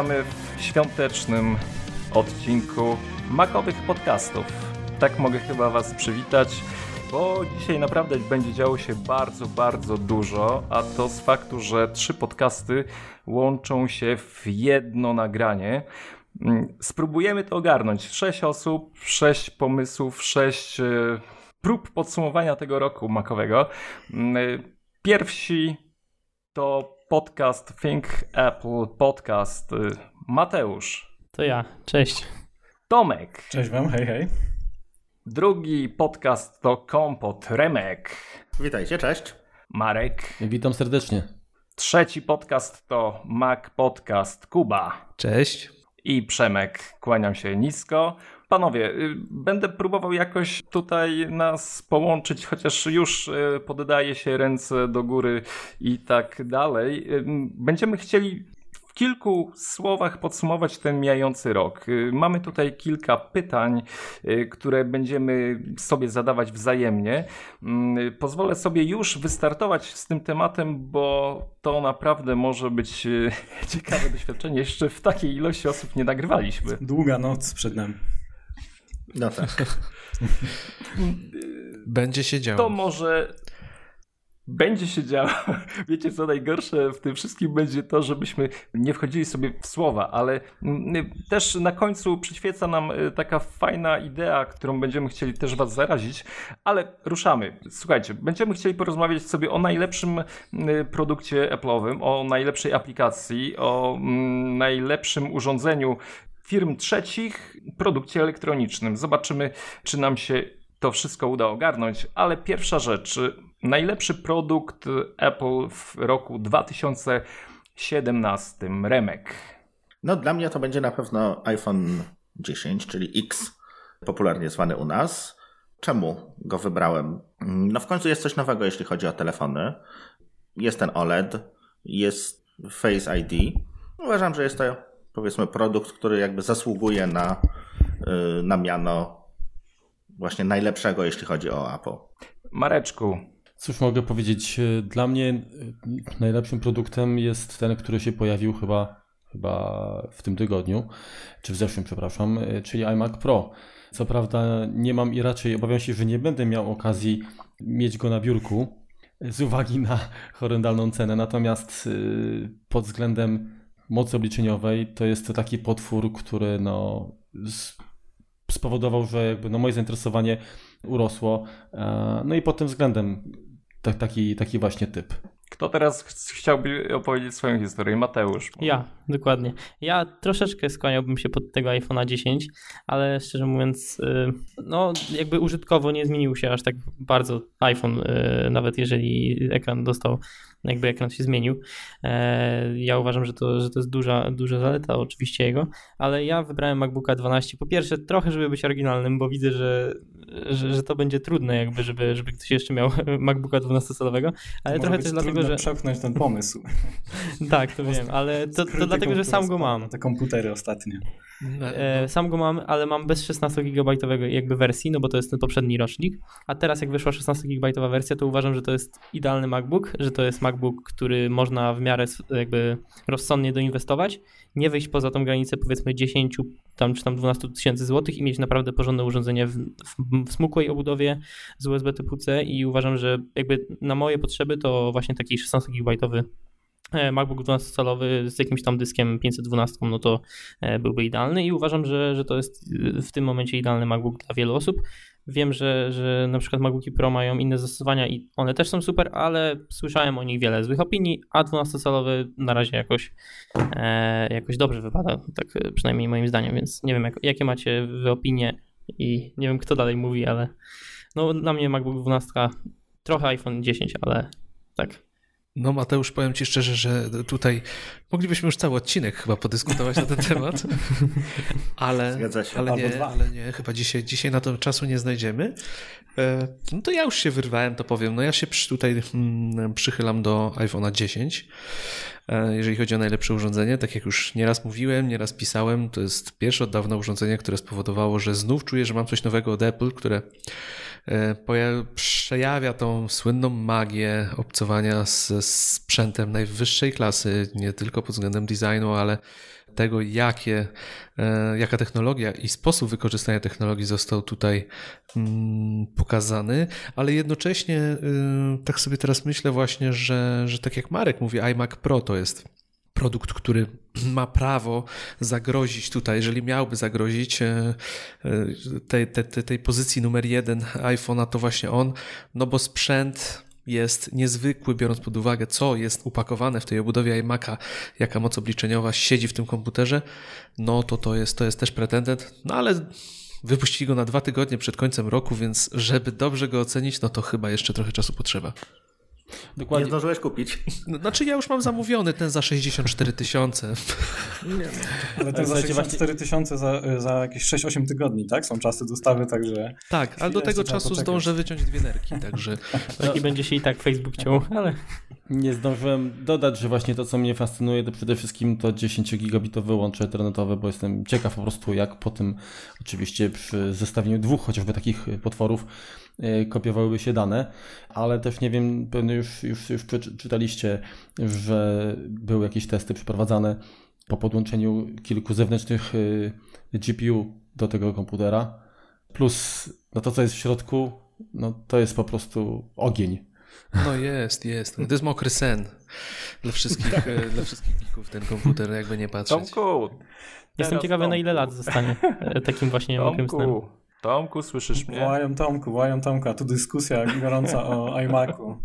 Witamy w świątecznym odcinku makowych podcastów. Tak mogę chyba Was przywitać, bo dzisiaj naprawdę będzie działo się bardzo, bardzo dużo, a to z faktu, że trzy podcasty łączą się w jedno nagranie. Mm, Spróbujemy to ogarnąć. Sześć osób, sześć pomysłów, sześć e, prób podsumowania tego roku makowego. Mm, Pierwsi to podcast Think Apple Podcast. y, Mateusz, To ja, cześć. Tomek. Cześć wam, hej, hej. Drugi podcast to Kompot Remek. Witajcie, cześć. Marek. Witam serdecznie. Trzeci podcast to Mac Podcast Kuba. Cześć. I Przemek. Kłaniam się nisko. Panowie, y, będę próbował jakoś tutaj nas połączyć, chociaż już y, poddaje się ręce do góry i tak dalej. Y, Będziemy chcieli w kilku słowach podsumować ten mijający rok. Mamy tutaj kilka pytań, które będziemy sobie zadawać wzajemnie. Mm, Pozwolę sobie już wystartować z tym tematem, bo to naprawdę może być ciekawe doświadczenie. Jeszcze w takiej ilości osób nie nagrywaliśmy. Długa noc przed nami. No tak. Będzie się działo. To może będzie się działo. Wiecie, co najgorsze w tym wszystkim będzie to, żebyśmy nie wchodzili sobie w słowa, ale mm, też na końcu przyświeca nam y, taka fajna idea, którą będziemy chcieli też Was zarazić, ale ruszamy. Słuchajcie, będziemy chcieli porozmawiać sobie o najlepszym y, produkcie Apple'owym, o najlepszej aplikacji, o mm, najlepszym urządzeniu firm trzecich, produkcie elektronicznym. Zobaczymy, czy nam się to wszystko uda ogarnąć, ale pierwsza rzecz. Najlepszy produkt Apple w roku 2017. Remek. No dla mnie to będzie na pewno iPhone 10, czyli X, popularnie zwany u nas. Czemu go wybrałem? No w końcu jest coś nowego, jeśli chodzi o telefony. Jest ten OLED, jest Face ID. Uważam, że jest to powiedzmy produkt, który jakby zasługuje na, yy, na miano właśnie najlepszego, jeśli chodzi o Apple. Mareczku. Cóż mogę powiedzieć? y, Dla mnie y, najlepszym produktem jest ten, który się pojawił chyba, chyba w tym tygodniu, czy w zeszłym, przepraszam, y, czyli iMac Pro. Co prawda nie mam i raczej obawiam się, że nie będę miał okazji mieć go na biurku y, z uwagi na horrendalną cenę, natomiast y, pod względem mocy obliczeniowej to jest to taki potwór, który no, spowodował, że jakby no moje zainteresowanie urosło. E, No i pod tym względem ta- taki, taki właśnie typ. Kto teraz ch- chciałby opowiedzieć swoją historię? Mateusz. Ja, dokładnie. Ja troszeczkę skłaniałbym się pod tego iPhone'a 10, ale szczerze mówiąc, y, no jakby użytkowo nie zmienił się aż tak bardzo iPhone, y, nawet jeżeli ekran dostał, jakby ekran się zmienił. E, Ja uważam, że to, że to jest duża, duża zaleta oczywiście jego, ale ja wybrałem MacBooka 12. Po pierwsze, trochę, żeby być oryginalnym, bo widzę, że, że, że to będzie trudne, jakby, żeby, żeby ktoś jeszcze miał MacBooka 12-calowego, ale Może trochę też dlatego, że. przepchnąć ten pomysł. Tak, to wiem, ale to, to dlatego, że sam go mam. Te komputery ostatnie. No, E, sam go mam, ale mam bez 16 GB jakby wersji, no bo to jest ten poprzedni rocznik. A teraz jak wyszła 16 GB wersja, to uważam, że to jest idealny MacBook, że to jest MacBook, który można w miarę jakby rozsądnie doinwestować, nie wyjść poza tą granicę powiedzmy 10 tam, czy tam 12 tysięcy złotych i mieć naprawdę porządne urządzenie w, w, w smukłej obudowie z USB typu C i uważam, że jakby na moje potrzeby to właśnie taki 16 GB e, MacBook 12-calowy z jakimś tam dyskiem 512, no to e, byłby idealny i uważam, że, że to jest e, w tym momencie idealny MacBook dla wielu osób. Wiem, że, że na przykład MacBooki Pro mają inne zastosowania i one też są super, ale słyszałem o nich wiele złych opinii, a 12-calowy na razie jakoś, e, jakoś dobrze wypada, tak e, przynajmniej moim zdaniem, więc nie wiem jak, jakie macie wy opinie i nie wiem kto dalej mówi, ale no dla mnie MacBook 12 trochę iPhone 10, ale tak. No Mateusz, powiem Ci szczerze, że tutaj moglibyśmy już cały odcinek chyba podyskutować na ten temat, ale, ale, nie, ale nie, chyba dzisiaj, dzisiaj na to czasu nie znajdziemy. E, No to ja już się wyrwałem, to powiem. No ja się tutaj mm, przychylam do iPhone'a 10. E, Jeżeli chodzi o najlepsze urządzenie, tak jak już nieraz mówiłem, nieraz pisałem, to jest pierwsze od dawna urządzenie, które spowodowało, że znów czuję, że mam coś nowego od Apple, które przejawia tą słynną magię obcowania z sprzętem najwyższej klasy, nie tylko pod względem designu, ale tego, jakie, jaka technologia i sposób wykorzystania technologii został tutaj mm, pokazany, ale jednocześnie tak sobie teraz myślę właśnie, że, że tak jak Marek mówi, iMac Pro to jest produkt, który ma prawo zagrozić tutaj, jeżeli miałby zagrozić e, e, tej, tej, tej pozycji numer jeden iPhone'a, to właśnie on, no bo sprzęt jest niezwykły, biorąc pod uwagę, co jest upakowane w tej obudowie iMac'a, jaka moc obliczeniowa siedzi w tym komputerze, no to to jest, to jest też pretendent, no ale wypuścili go na dwa tygodnie przed końcem roku, więc żeby dobrze go ocenić, no to chyba jeszcze trochę czasu potrzeba. Dokładnie. Nie zdążyłeś kupić. No, znaczy ja już mam zamówiony ten za 64 tysiące. Ale ten za 64 tysiące za, za jakieś 6-8 tygodni, tak? Są czasy dostawy, także... Tak, ale do tego czasu zdążę wyciąć dwie nerki, także... No. I będzie się i tak Facebook ciął, ale... Nie zdążyłem dodać, że właśnie to, co mnie fascynuje, to przede wszystkim to 10-gigabitowe łącze internetowe, bo jestem ciekaw po prostu, jak po tym, oczywiście przy zestawieniu dwóch chociażby takich potworów, kopiowałyby się dane, ale też nie wiem, pewnie już, już, już czytaliście, że były jakieś testy przeprowadzane po podłączeniu kilku zewnętrznych e, GPU do tego komputera, plus no to, co jest w środku, no to jest po prostu ogień. No jest, jest. To jest mokry sen dla wszystkich, e, dla wszystkich geeków ten komputer, jakby nie patrzeć. Tomku! Jestem ciekawy, Tomku. na ile lat zostanie takim właśnie Tomku. mokrym snem. Tomku, słyszysz mnie? Wołają Tomku, wołają Tomku, a tu dyskusja gorąca o iMacu.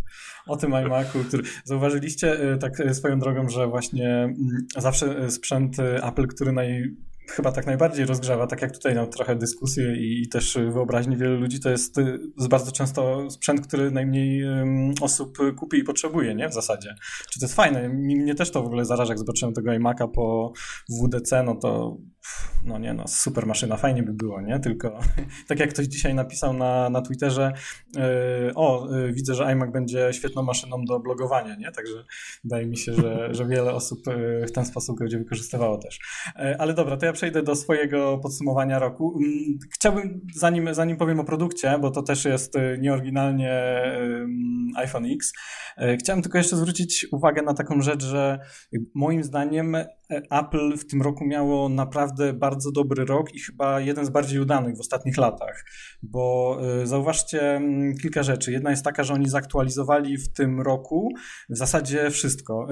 O tym iMacu, który zauważyliście y, tak y, swoją drogą, że właśnie mm, zawsze sprzęt y, Apple, który naj, chyba tak najbardziej rozgrzewa, tak jak tutaj no, trochę dyskusję i, też wyobraźni wielu ludzi, to jest, bardzo często sprzęt, który najmniej osób kupi i potrzebuje, nie? W zasadzie. Czy to jest fajne? Mnie też to w ogóle zaraża, jak zobaczyłem tego iMac'a po WDC, no to no nie no, super maszyna, fajnie by było, nie? Tylko tak jak ktoś dzisiaj napisał na, na Twitterze, yy, o, yy, widzę, że iMac będzie świetną maszyną do blogowania, nie? Także wydaje mi się, że, że wiele osób yy, w ten sposób będzie wykorzystywało też. Ale dobra, to ja przejdę do swojego podsumowania roku. Mm, chciałbym, zanim, zanim powiem o produkcie, bo to też jest nieoryginalnie iPhone X, chciałem tylko jeszcze zwrócić uwagę na taką rzecz, że moim zdaniem Apple w tym roku miało naprawdę bardzo dobry rok i chyba jeden z bardziej udanych w ostatnich latach, bo y, zauważcie mm, kilka rzeczy. Jedna jest taka, że oni zaktualizowali w tym roku w zasadzie wszystko.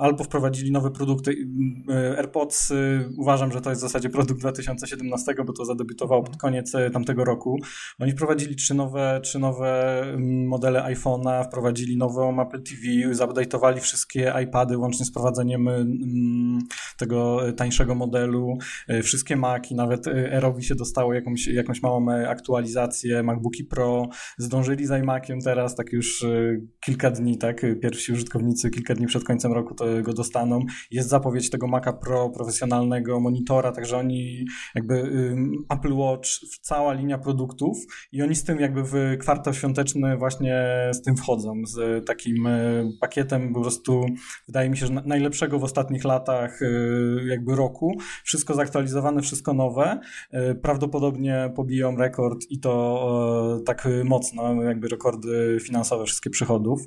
Albo wprowadzili nowe produkty. Y, AirPods uważam, że to jest w zasadzie produkt 2017, bo to zadebiutowało pod koniec y, tamtego roku. Oni wprowadzili trzy nowe, trzy nowe modele iPhone'a, wprowadzili nową Apple TV, zupdate'owali wszystkie iPady łącznie z prowadzeniem tego tańszego modelu. E, wszystkie Maci, nawet Aerowi się dostało jakąś, jakąś małą e, aktualizację, MacBooki Pro zdążyli z iMaciem teraz, tak już e, kilka dni, tak, pierwsi użytkownicy kilka dni przed końcem roku to go dostaną. Jest zapowiedź tego Maca Pro profesjonalnego monitora, także oni jakby Apple Watch, cała linia produktów i oni z tym jakby w kwartał świąteczny właśnie z tym wchodzą, z takim pakietem po prostu wydaje mi się, że najlepszego w ostatnich latach jakby roku. Wszystko zaktualizowane, wszystko nowe. Y, prawdopodobnie pobiją rekord i to y, tak mocno, jakby rekordy finansowe wszystkich przychodów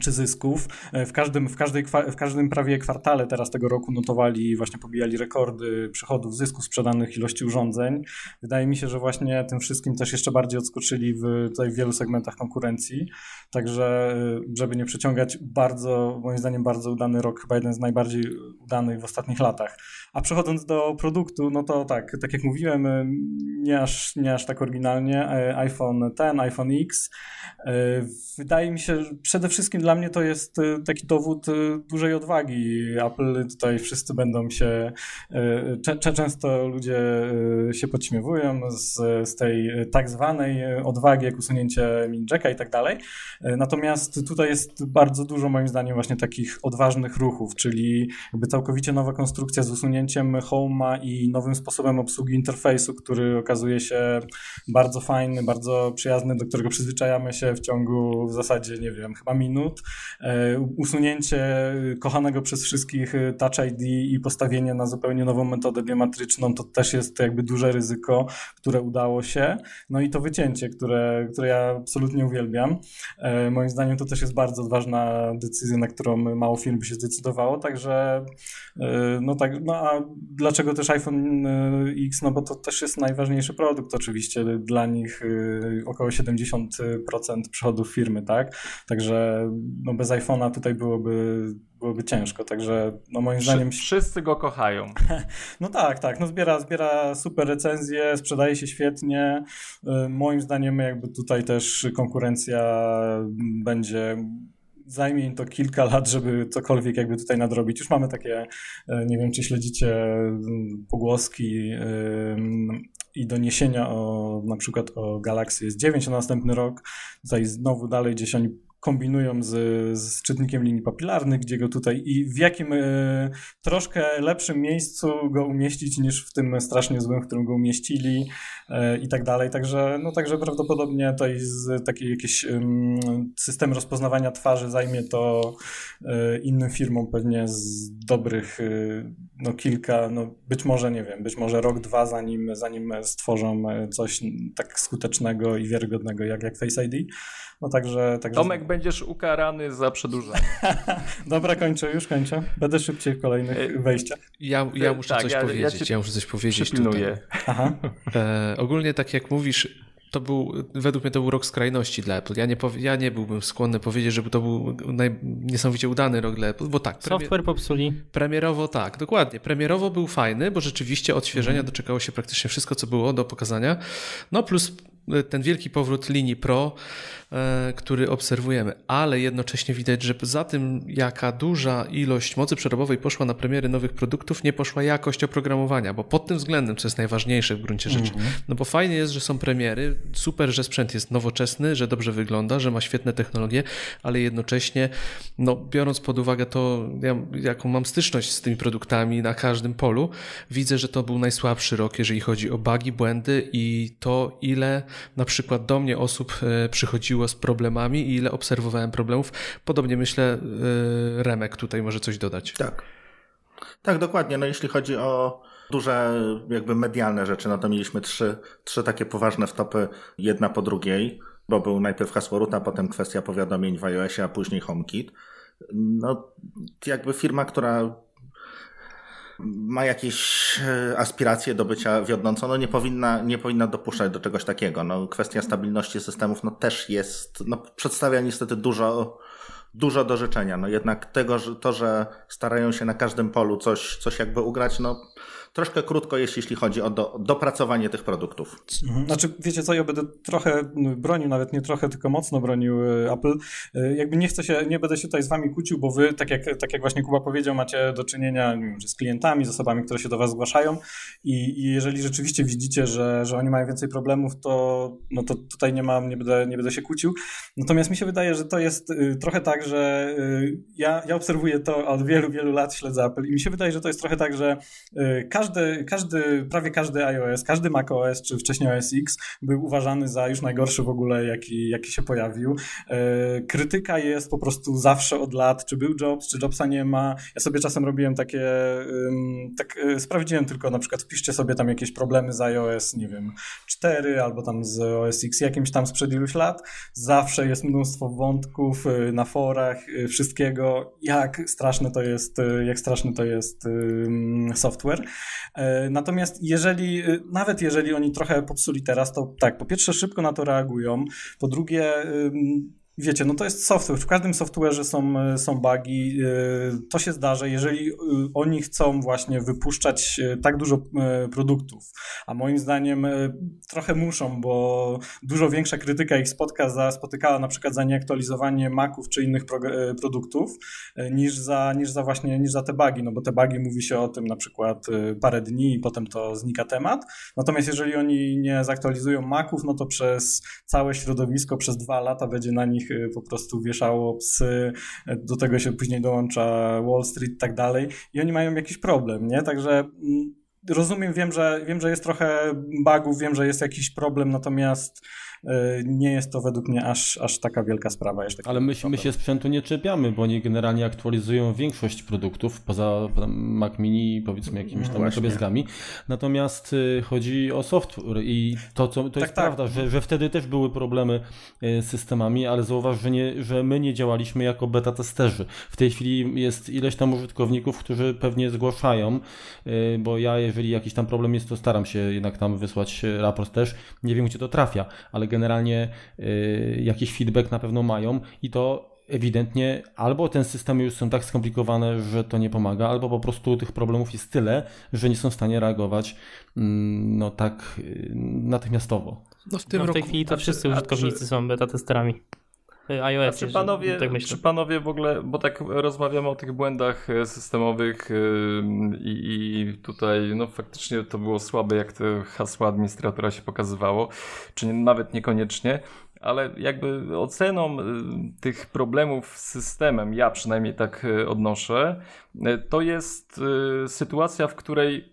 czy zysków. E, w każdym, w, każdej, w każdym prawie kwartale teraz tego roku notowali, właśnie pobijali rekordy przychodów, zysków sprzedanych, ilości urządzeń. Wydaje mi się, że właśnie tym wszystkim też jeszcze bardziej odskoczyli w, tutaj w wielu segmentach konkurencji. Także, e, żeby nie przeciągać, bardzo, moim zdaniem, bardzo udany rok, chyba jeden z najbardziej udanych w ostatnich latach. A przechodząc do produktu, no to tak, tak jak mówiłem, e, nie aż, nie aż tak oryginalnie. iPhone 10, iPhone X. Wydaje mi się, że przede wszystkim wszystkim dla mnie to jest y, taki dowód y, dużej odwagi. Apple tutaj wszyscy będą się, y, często ludzie się podśmiewują z, z tej tak zwanej odwagi, jak usunięcie Minjacka i tak dalej. Natomiast tutaj jest bardzo dużo moim zdaniem właśnie takich odważnych ruchów, czyli jakby całkowicie nowa konstrukcja z usunięciem Home'a i nowym sposobem obsługi interfejsu, który okazuje się bardzo fajny, bardzo przyjazny, do którego przyzwyczajamy się w ciągu w zasadzie, nie wiem, chyba minut minut. Usunięcie kochanego przez wszystkich Touch ID i postawienie na zupełnie nową metodę biometryczną to też jest jakby duże ryzyko, które udało się. No i to wycięcie, które, które ja absolutnie uwielbiam. Moim zdaniem to też jest bardzo ważna decyzja, na którą mało firm by się zdecydowało, także no tak, no a dlaczego też iPhone X? No bo to też jest najważniejszy produkt oczywiście dla nich około 70% przychodów firmy, tak? Także no bez iPhone'a tutaj byłoby, byłoby ciężko, także no moim zdaniem... Wszyscy go kochają. No tak, tak, no zbiera, zbiera super recenzje, sprzedaje się świetnie. Moim zdaniem jakby tutaj też konkurencja będzie zajmie im to kilka lat, żeby cokolwiek jakby tutaj nadrobić. Już mamy takie, nie wiem, czy śledzicie pogłoski i doniesienia o na przykład o Galaxy S9 na następny rok. Tutaj znowu dalej gdzieś oni kombinują z, z czytnikiem linii papilarnych, gdzie go tutaj i w jakim y, troszkę lepszym miejscu go umieścić niż w tym strasznie złym, w którym go umieścili y, i tak dalej. Także, no, także prawdopodobnie tutaj z taki jakiś y, system rozpoznawania twarzy zajmie to innym firmom pewnie z dobrych no, kilka, no, być może nie wiem, być może rok, dwa zanim, zanim stworzą coś tak skutecznego i wiarygodnego jak, jak Face ID. No także, także... Tomek, będziesz ukarany za przedłużenie. Dobra, kończę, już kończę. Będę szybciej w kolejnych e, wejściach. Ja, ja muszę tak, coś ja, powiedzieć, ja, ja, muszę coś powiedzieć tutaj. Aha. E, ogólnie tak jak mówisz, to był, według mnie to był rok skrajności dla Apple. Ja nie, powie, ja nie byłbym skłonny powiedzieć, żeby to był naj, niesamowicie udany rok dla Apple, bo tak. Premier, Software popsuli. Premierowo tak, dokładnie. Premierowo był fajny, bo rzeczywiście odświeżenia mm. doczekało się praktycznie wszystko, co było do pokazania. No plus ten wielki powrót linii Pro, e, który obserwujemy, ale jednocześnie widać, że za tym, jaka duża ilość mocy przerobowej poszła na premiery nowych produktów, nie poszła jakość oprogramowania, bo pod tym względem, co jest najważniejsze w gruncie rzeczy, mm -hmm. no bo fajnie jest, że są premiery, super, że sprzęt jest nowoczesny, że dobrze wygląda, że ma świetne technologie, ale jednocześnie, no biorąc pod uwagę to, ja, jaką mam styczność z tymi produktami na każdym polu, widzę, że to był najsłabszy rok, jeżeli chodzi o bugi, błędy i to, ile na przykład do mnie osób e, przychodziło z problemami i ile obserwowałem problemów. Podobnie myślę, e, Remek tutaj może coś dodać. Tak. Tak, dokładnie. No jeśli chodzi o duże jakby medialne rzeczy, no to mieliśmy trzy, trzy takie poważne wtopy, jedna po drugiej, bo był najpierw hasło potem kwestia powiadomień w iOSie, a później HomeKit. No jakby firma, która ma jakieś e, aspiracje do bycia wiodącą, no nie powinna, nie powinna dopuszczać do czegoś takiego. No, kwestia stabilności systemów no, też jest, no, przedstawia niestety dużo, dużo do życzenia. No, jednak tego, że, to, że starają się na każdym polu coś, coś jakby ugrać, no troszkę krótko jest, jeśli chodzi o do, dopracowanie tych produktów. Mhm. Znaczy, wiecie co, ja będę trochę bronił, nawet nie trochę, tylko mocno bronił e, Apple. E, jakby nie chcę się, nie będę się tutaj z wami kłócił, bo wy, tak jak, tak jak właśnie Kuba powiedział, macie do czynienia z klientami, z osobami, które się do was zgłaszają i, i jeżeli rzeczywiście widzicie, że, że oni mają więcej problemów, to, no to tutaj nie mam, nie będę, nie będę się kłócił. Natomiast mi się wydaje, że to jest y, trochę tak, że y, ja, ja obserwuję to od wielu, wielu lat, śledzę Apple i mi się wydaje, że to jest trochę tak, że y, każdy, każdy, prawie każdy iOS, każdy macOS czy wcześniej OS X był uważany za już najgorszy w ogóle, jaki, jaki się pojawił. E, krytyka jest po prostu zawsze od lat, czy był Jobs, czy Jobsa nie ma. Ja sobie czasem robiłem takie, tak e, sprawdziłem tylko na przykład wpiszcie sobie tam jakieś problemy z iOS, nie wiem, 4 albo tam z OS X jakimś tam sprzed iluś lat. Zawsze jest mnóstwo wątków e, na forach, wszystkiego, jak straszne to jest, jak straszny to jest software. E, natomiast jeżeli, e, nawet jeżeli oni trochę popsuli teraz, to tak, po pierwsze szybko na to reagują, po drugie wiecie, no to jest software. W każdym software'ze są, e, są bugi. E, to się zdarza, jeżeli e, oni chcą właśnie wypuszczać tak dużo produktów, a moim zdaniem trochę muszą, bo dużo większa krytyka ich spotka za, spotykała na przykład za nieaktualizowanie Maców czy innych pro, produktów niż za, niż za właśnie niż za te bugi, no bo te bugi mówi się o tym na przykład parę dni i potem to znika temat. Natomiast jeżeli oni nie zaktualizują Maców, no to przez całe środowisko przez dwa lata będzie na nich Y, po prostu wieszało psy, do tego się później dołącza Wall Street i tak dalej i oni mają jakiś problem, nie? Także mm, rozumiem, wiem że, wiem, że jest trochę bugów, wiem, że jest jakiś problem, natomiast E, nie jest to według mnie aż, aż taka wielka sprawa. Ale my, my się sprzętu nie czepiamy, bo oni generalnie aktualizują większość produktów, poza Mac Mini powiedzmy jakimiś tam drobiazgami. Natomiast y, chodzi o software i to, co, to tak, jest tak. prawda, że, że wtedy też były problemy y, z systemami, ale zauważ, że, nie, że my nie działaliśmy jako beta testerzy. W tej chwili jest ileś tam użytkowników, którzy pewnie zgłaszają, y, bo ja jeżeli jakiś tam problem jest, to staram się jednak tam wysłać raport też. Nie wiem, gdzie to trafia, ale generalnie y, jakiś feedback na pewno mają i to ewidentnie albo ten systemy już są tak skomplikowane, że to nie pomaga, albo po prostu tych problemów jest tyle, że nie są w stanie reagować mm, no tak y, natychmiastowo. No w, tym no w tej roku... chwili to wszyscy użytkownicy są beta testerami iOS. Czy panowie, tak czy panowie w ogóle, bo tak rozmawiamy o tych błędach e, systemowych i, i, tutaj no faktycznie to było słabe, jak te hasła administratora się pokazywało, czy nawet niekoniecznie, ale jakby oceną tych problemów z systemem, ja przynajmniej tak e, odnoszę, e, to jest sytuacja, w której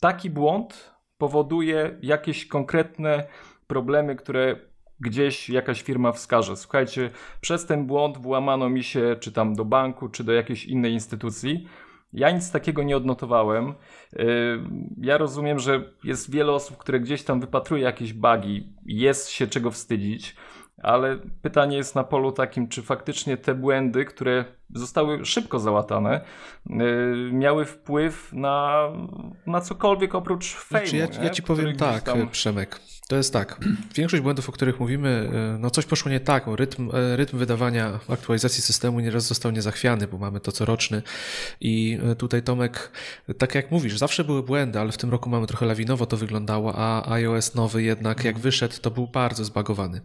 taki błąd powoduje jakieś konkretne problemy, które gdzieś jakaś firma wskaże. Słuchajcie, przez ten błąd włamano mi się, czy tam do banku, czy do jakiejś innej instytucji. Ja nic takiego nie odnotowałem. Yy, ja rozumiem, że jest wiele osób, które gdzieś tam wypatruje jakieś bugi, jest się czego wstydzić, ale pytanie jest na polu takim, czy faktycznie te błędy, które zostały szybko załatane, yy, miały wpływ na, na cokolwiek oprócz fejmu. Znaczy ja, ja ci powiem tak, tam... Przemek. To jest tak. Większość błędów, o których mówimy, e, no coś poszło nie tak. Rytm, e, rytm wydawania aktualizacji systemu nieraz został niezachwiany, bo mamy to coroczny. I tutaj Tomek, tak jak mówisz, zawsze były błędy, ale w tym roku mamy trochę lawinowo to wyglądało, a iOS nowy jednak jak wyszedł, to był bardzo zbagowany.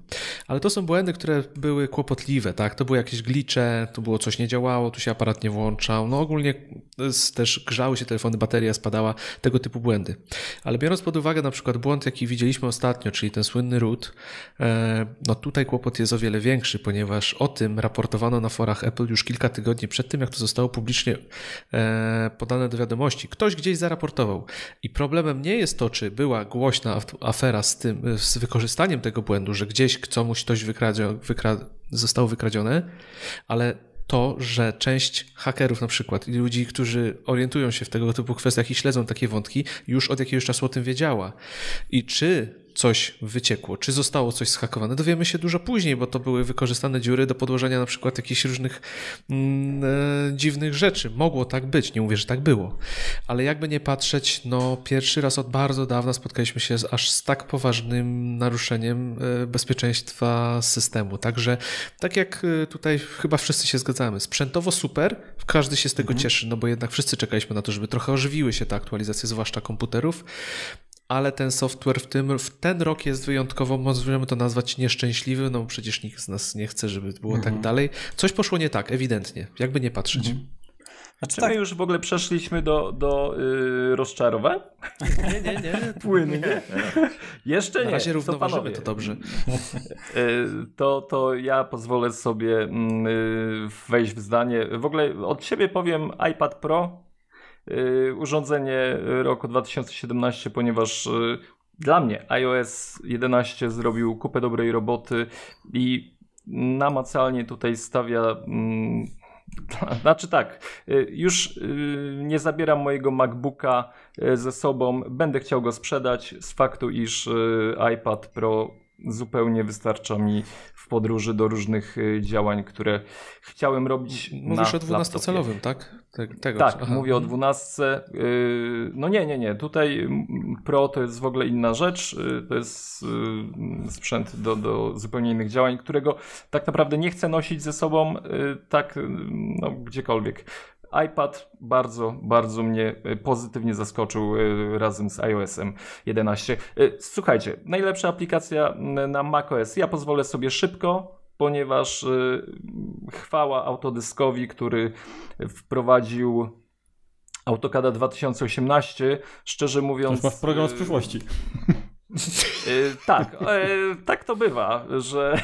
Ale to są błędy, które były kłopotliwe, tak? To były jakieś glicze, to było coś nie działało, tu się aparat nie włączał. No ogólnie też grzały się telefony, bateria spadała, tego typu błędy. Ale biorąc pod uwagę na przykład błąd, jaki widzieliśmy ostatnio, czyli ten słynny root, e, no tutaj kłopot jest o wiele większy, ponieważ o tym raportowano na forach Apple już kilka tygodni przed tym, jak to zostało publicznie e, podane do wiadomości. Ktoś gdzieś zaraportował. I problemem nie jest to, czy była głośna afera z tym, z wykorzystaniem tego błędu, że gdzieś komuś coś wykradzio, wykra, zostało wykradzione, ale to, że część hakerów na przykład i ludzi, którzy orientują się w tego typu kwestiach i śledzą takie wątki, już od jakiegoś czasu o tym wiedziała. I czy coś wyciekło, czy zostało coś schakowane, dowiemy się dużo później, bo to były wykorzystane dziury do podłożenia na przykład jakichś różnych mm, e, dziwnych rzeczy. Mogło tak być, nie mówię, że tak było. Ale jakby nie patrzeć, no pierwszy raz od bardzo dawna spotkaliśmy się z aż z tak poważnym naruszeniem e, bezpieczeństwa systemu. Także tak jak e, tutaj chyba wszyscy się zgadzamy, sprzętowo super, każdy się z tego mhm. cieszy, no bo jednak wszyscy czekaliśmy na to, żeby trochę ożywiły się te aktualizacje, zwłaszcza komputerów ale ten software w, tym, w ten rok jest wyjątkowo, możemy to nazwać nieszczęśliwy, no przecież nikt z nas nie chce, żeby było tak mhm. tak dalej. Coś poszło nie tak, ewidentnie, jakby nie patrzeć. Mhm. Znaczy, Czy tak. my już w ogóle przeszliśmy do, do yy, rozczarowań? Nie, nie, nie. Płynnie. Jeszcze nie. Na razie równoważymy, to, to dobrze. Yy, to, to ja pozwolę sobie yy, wejść w zdanie. W ogóle od siebie powiem iPad Pro Y, urządzenie roku 2017, ponieważ y, dla mnie iOS 11 zrobił kupę dobrej roboty i namacalnie tutaj stawia. Mm, znaczy tak, y, już nie zabieram mojego MacBooka ze sobą, będę chciał go sprzedać z faktu, iż iPad Pro zupełnie wystarcza mi w podróży do różnych działań, które chciałem robić. Mówisz o 12-calowym, tak? tego, tak, aha. mówię o 12. Yy, no nie, nie, nie. Tutaj Pro to jest w ogóle inna rzecz. Yy, to jest sprzęt do, do zupełnie innych działań, którego tak naprawdę nie chcę nosić ze sobą tak no, gdziekolwiek. iPad bardzo, bardzo mnie pozytywnie zaskoczył razem z iOS-em 11. Słuchajcie, najlepsza aplikacja na macOS. Ja pozwolę sobie szybko ponieważ chwała Autodyskowi, który wprowadził AutoCAD 2018, szczerze mówiąc... To ma program z przyszłości. Y, tak, y, tak to bywa, że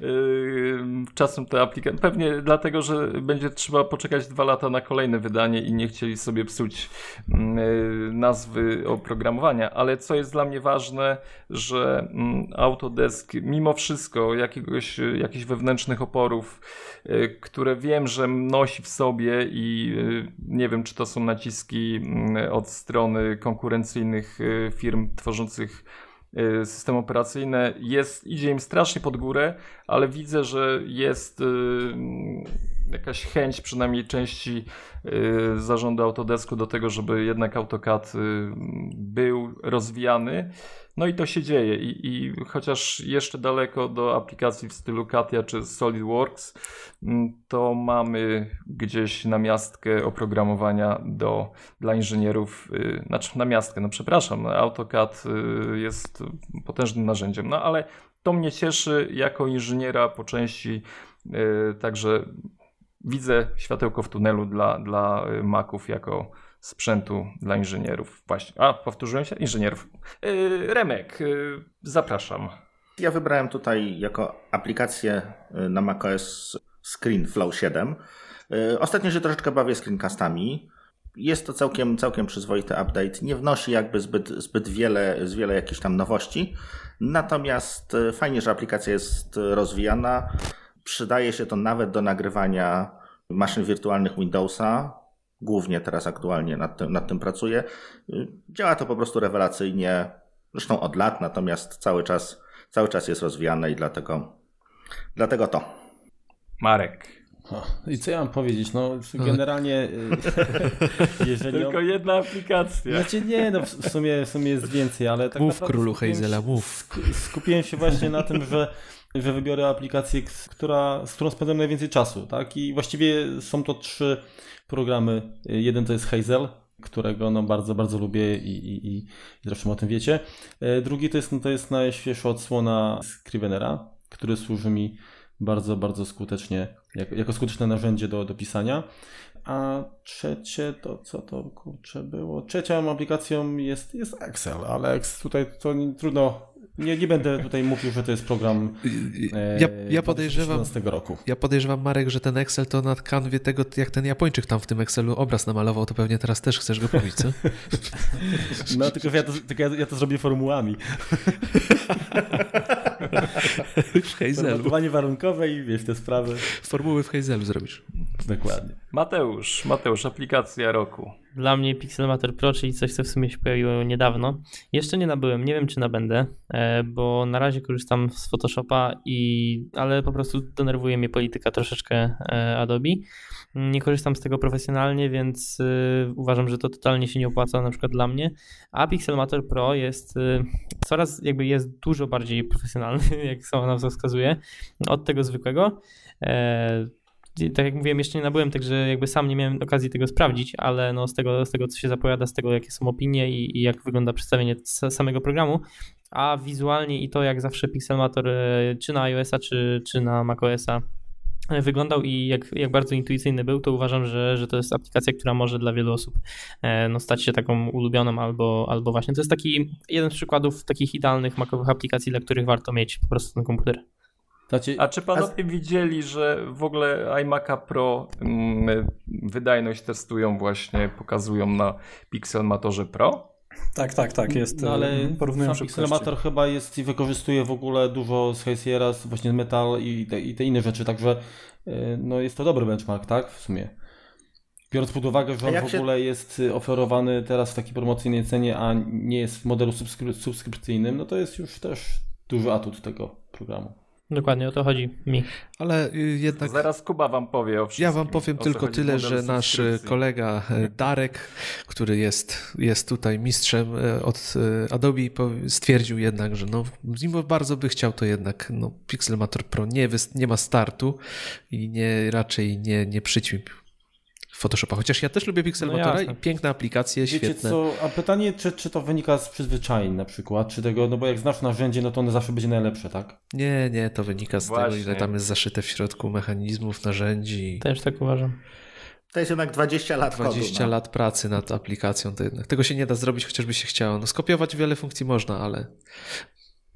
y, czasem te aplikacje, pewnie dlatego, że będzie trzeba poczekać dwa lata na kolejne wydanie i nie chcieli sobie psuć mm, nazwy oprogramowania, ale co jest dla mnie ważne, że mm, Autodesk mimo wszystko jakiegoś, jakichś wewnętrznych oporów, które wiem, że nosi w sobie i nie wiem, czy to są naciski mm, od strony konkurencyjnych firm tworzących Y, system operacyjny jest, idzie im strasznie pod górę, ale widzę, że jest y, jakaś chęć przynajmniej części y, zarządu Autodesku do tego, żeby jednak AutoCAD był rozwijany. No i to się dzieje I, i chociaż jeszcze daleko do aplikacji w stylu Katia czy SolidWorks, mm, to mamy gdzieś namiastkę oprogramowania do, dla inżynierów, yy, znaczy namiastkę, no przepraszam, AutoCAD yy, jest potężnym narzędziem, no ale to mnie cieszy jako inżyniera po części, yy, także widzę światełko w tunelu dla, dla Maców jako sprzętu dla inżynierów. Właśnie. A, powtórzyłem się? Inżynierów. Yy, Remek, yy, zapraszam. Ja wybrałem tutaj jako aplikację yy, na macOS ScreenFlow 7. Yy, ostatnio się troszeczkę bawię screencastami. Jest to całkiem, całkiem przyzwoity update. Nie wnosi jakby zbyt, zbyt wiele, z wiele jakichś tam nowości. Natomiast yy, fajnie, że aplikacja jest rozwijana. Przydaje się to nawet do nagrywania maszyn wirtualnych Windowsa, głównie teraz aktualnie nad tym, nad tym pracuję. Działa to po prostu rewelacyjnie, zresztą od lat, natomiast cały czas, cały czas jest rozwijane i dlatego, dlatego to. Marek. I co ja mam powiedzieć? No, generalnie. Y, jeżeli Tylko on... jedna aplikacja. Znaczy nie, no w sumie, w sumie jest więcej, ale tak Mów królu Hazela, mów. Skupiłem się właśnie na tym, że, że wybiorę aplikację, która, z którą spędzam najwięcej czasu, tak? I właściwie są to trzy programy. Jeden to jest Hazel, którego no bardzo, bardzo lubię i, i, i zresztą o tym wiecie. E, drugi to jest, no to jest najświeższa odsłona Scrivenera, który służy mi bardzo, bardzo skutecznie, jako, jako skuteczne narzędzie do, do pisania. A trzecie to co to kurczę było? Trzecią aplikacją jest, jest Excel, ale tutaj to nie, trudno nie, nie będę tutaj mówił, że to jest program e, ja, ja podejrzewam, roku. Ja podejrzewam, Marek, że ten Excel to na kanwie tego, jak ten Japończyk tam w tym Excelu obraz namalował, to pewnie teraz też chcesz go powiedzieć, co? No, tylko ja to, tylko ja, ja to zrobię formułami. w Hazelu. Formułowanie warunkowe i wiesz, te sprawy. Formuły w Hazelu zrobisz. Dokładnie. Mateusz, Mateusz, aplikacja roku. Dla mnie Pixelmator Pro, czyli coś, co w sumie się pojawiło niedawno. Jeszcze nie nabyłem, nie wiem czy nabędę, e, bo na razie korzystam z Photoshopa, i, ale po prostu denerwuje mnie polityka troszeczkę e, Adobe. Nie korzystam z tego profesjonalnie, więc e, uważam, że to totalnie się nie opłaca na przykład dla mnie. A Pixelmator Pro jest coraz jakby jest dużo bardziej profesjonalny, jak sama nazwa wskazuje, od tego zwykłego tak jak mówiłem, jeszcze nie nabyłem, także jakby sam nie miałem okazji tego sprawdzić, ale no z tego, z tego co się zapowiada, z tego jakie są opinie i, i jak wygląda przedstawienie samego programu, a wizualnie i to jak zawsze Pixelmator e, czy na iOS-a, czy, czy na macOS-a e, wyglądał i jak, jak bardzo intuicyjny był, to uważam, że, że to jest aplikacja, która może dla wielu osób e, no, stać się taką ulubioną albo, albo właśnie. To jest taki jeden z przykładów takich idealnych makowych aplikacji, dla których warto mieć po prostu ten komputer. Znaczy, A czy panowie a... widzieli, że w ogóle iMac'a Pro mm, wydajność testują właśnie, pokazują na Pixelmatorze Pro? Tak, tak, tak, jest. No, ale mm, porównują sam Pixelmator chyba jest i wykorzystuje w ogóle dużo z High właśnie z Metal i te, i te inne rzeczy, także y, no jest to dobry benchmark, tak, w sumie. Biorąc pod uwagę, że on w ogóle się... jest oferowany teraz w takiej promocyjnej cenie, a nie jest w modelu subskrypcyjnym, no to jest już też duży atut tego programu. Dokładnie o to chodzi mi. Ale y, jednak. Zaraz Kuba wam powie o wszystkim. Ja wam powiem tylko tyle, że nasz y, kolega y, Darek, który jest, jest tutaj mistrzem od Adobe, stwierdził jednak, że no, mimo bardzo by chciał, to jednak no, Pixelmator Pro nie, nie ma startu i nie, raczej nie, nie przyćmi Photoshopa. Chociaż ja też lubię Pixelmatora no i piękne aplikacje, Wiecie świetne. Co, a pytanie, czy, czy to wynika z przyzwyczajeń na przykład, czy tego, no bo jak znasz narzędzie, no to ono zawsze będzie najlepsze, tak? Nie, nie, to wynika z Właśnie. tego, ile tam jest zaszyte w środku mechanizmów, narzędzi. Też tak uważam. To jest jednak 20 lat 20 kodu, no. lat pracy nad aplikacją. To jednak. Tego się nie da zrobić, chociażby się chciało. No, skopiować wiele funkcji można, ale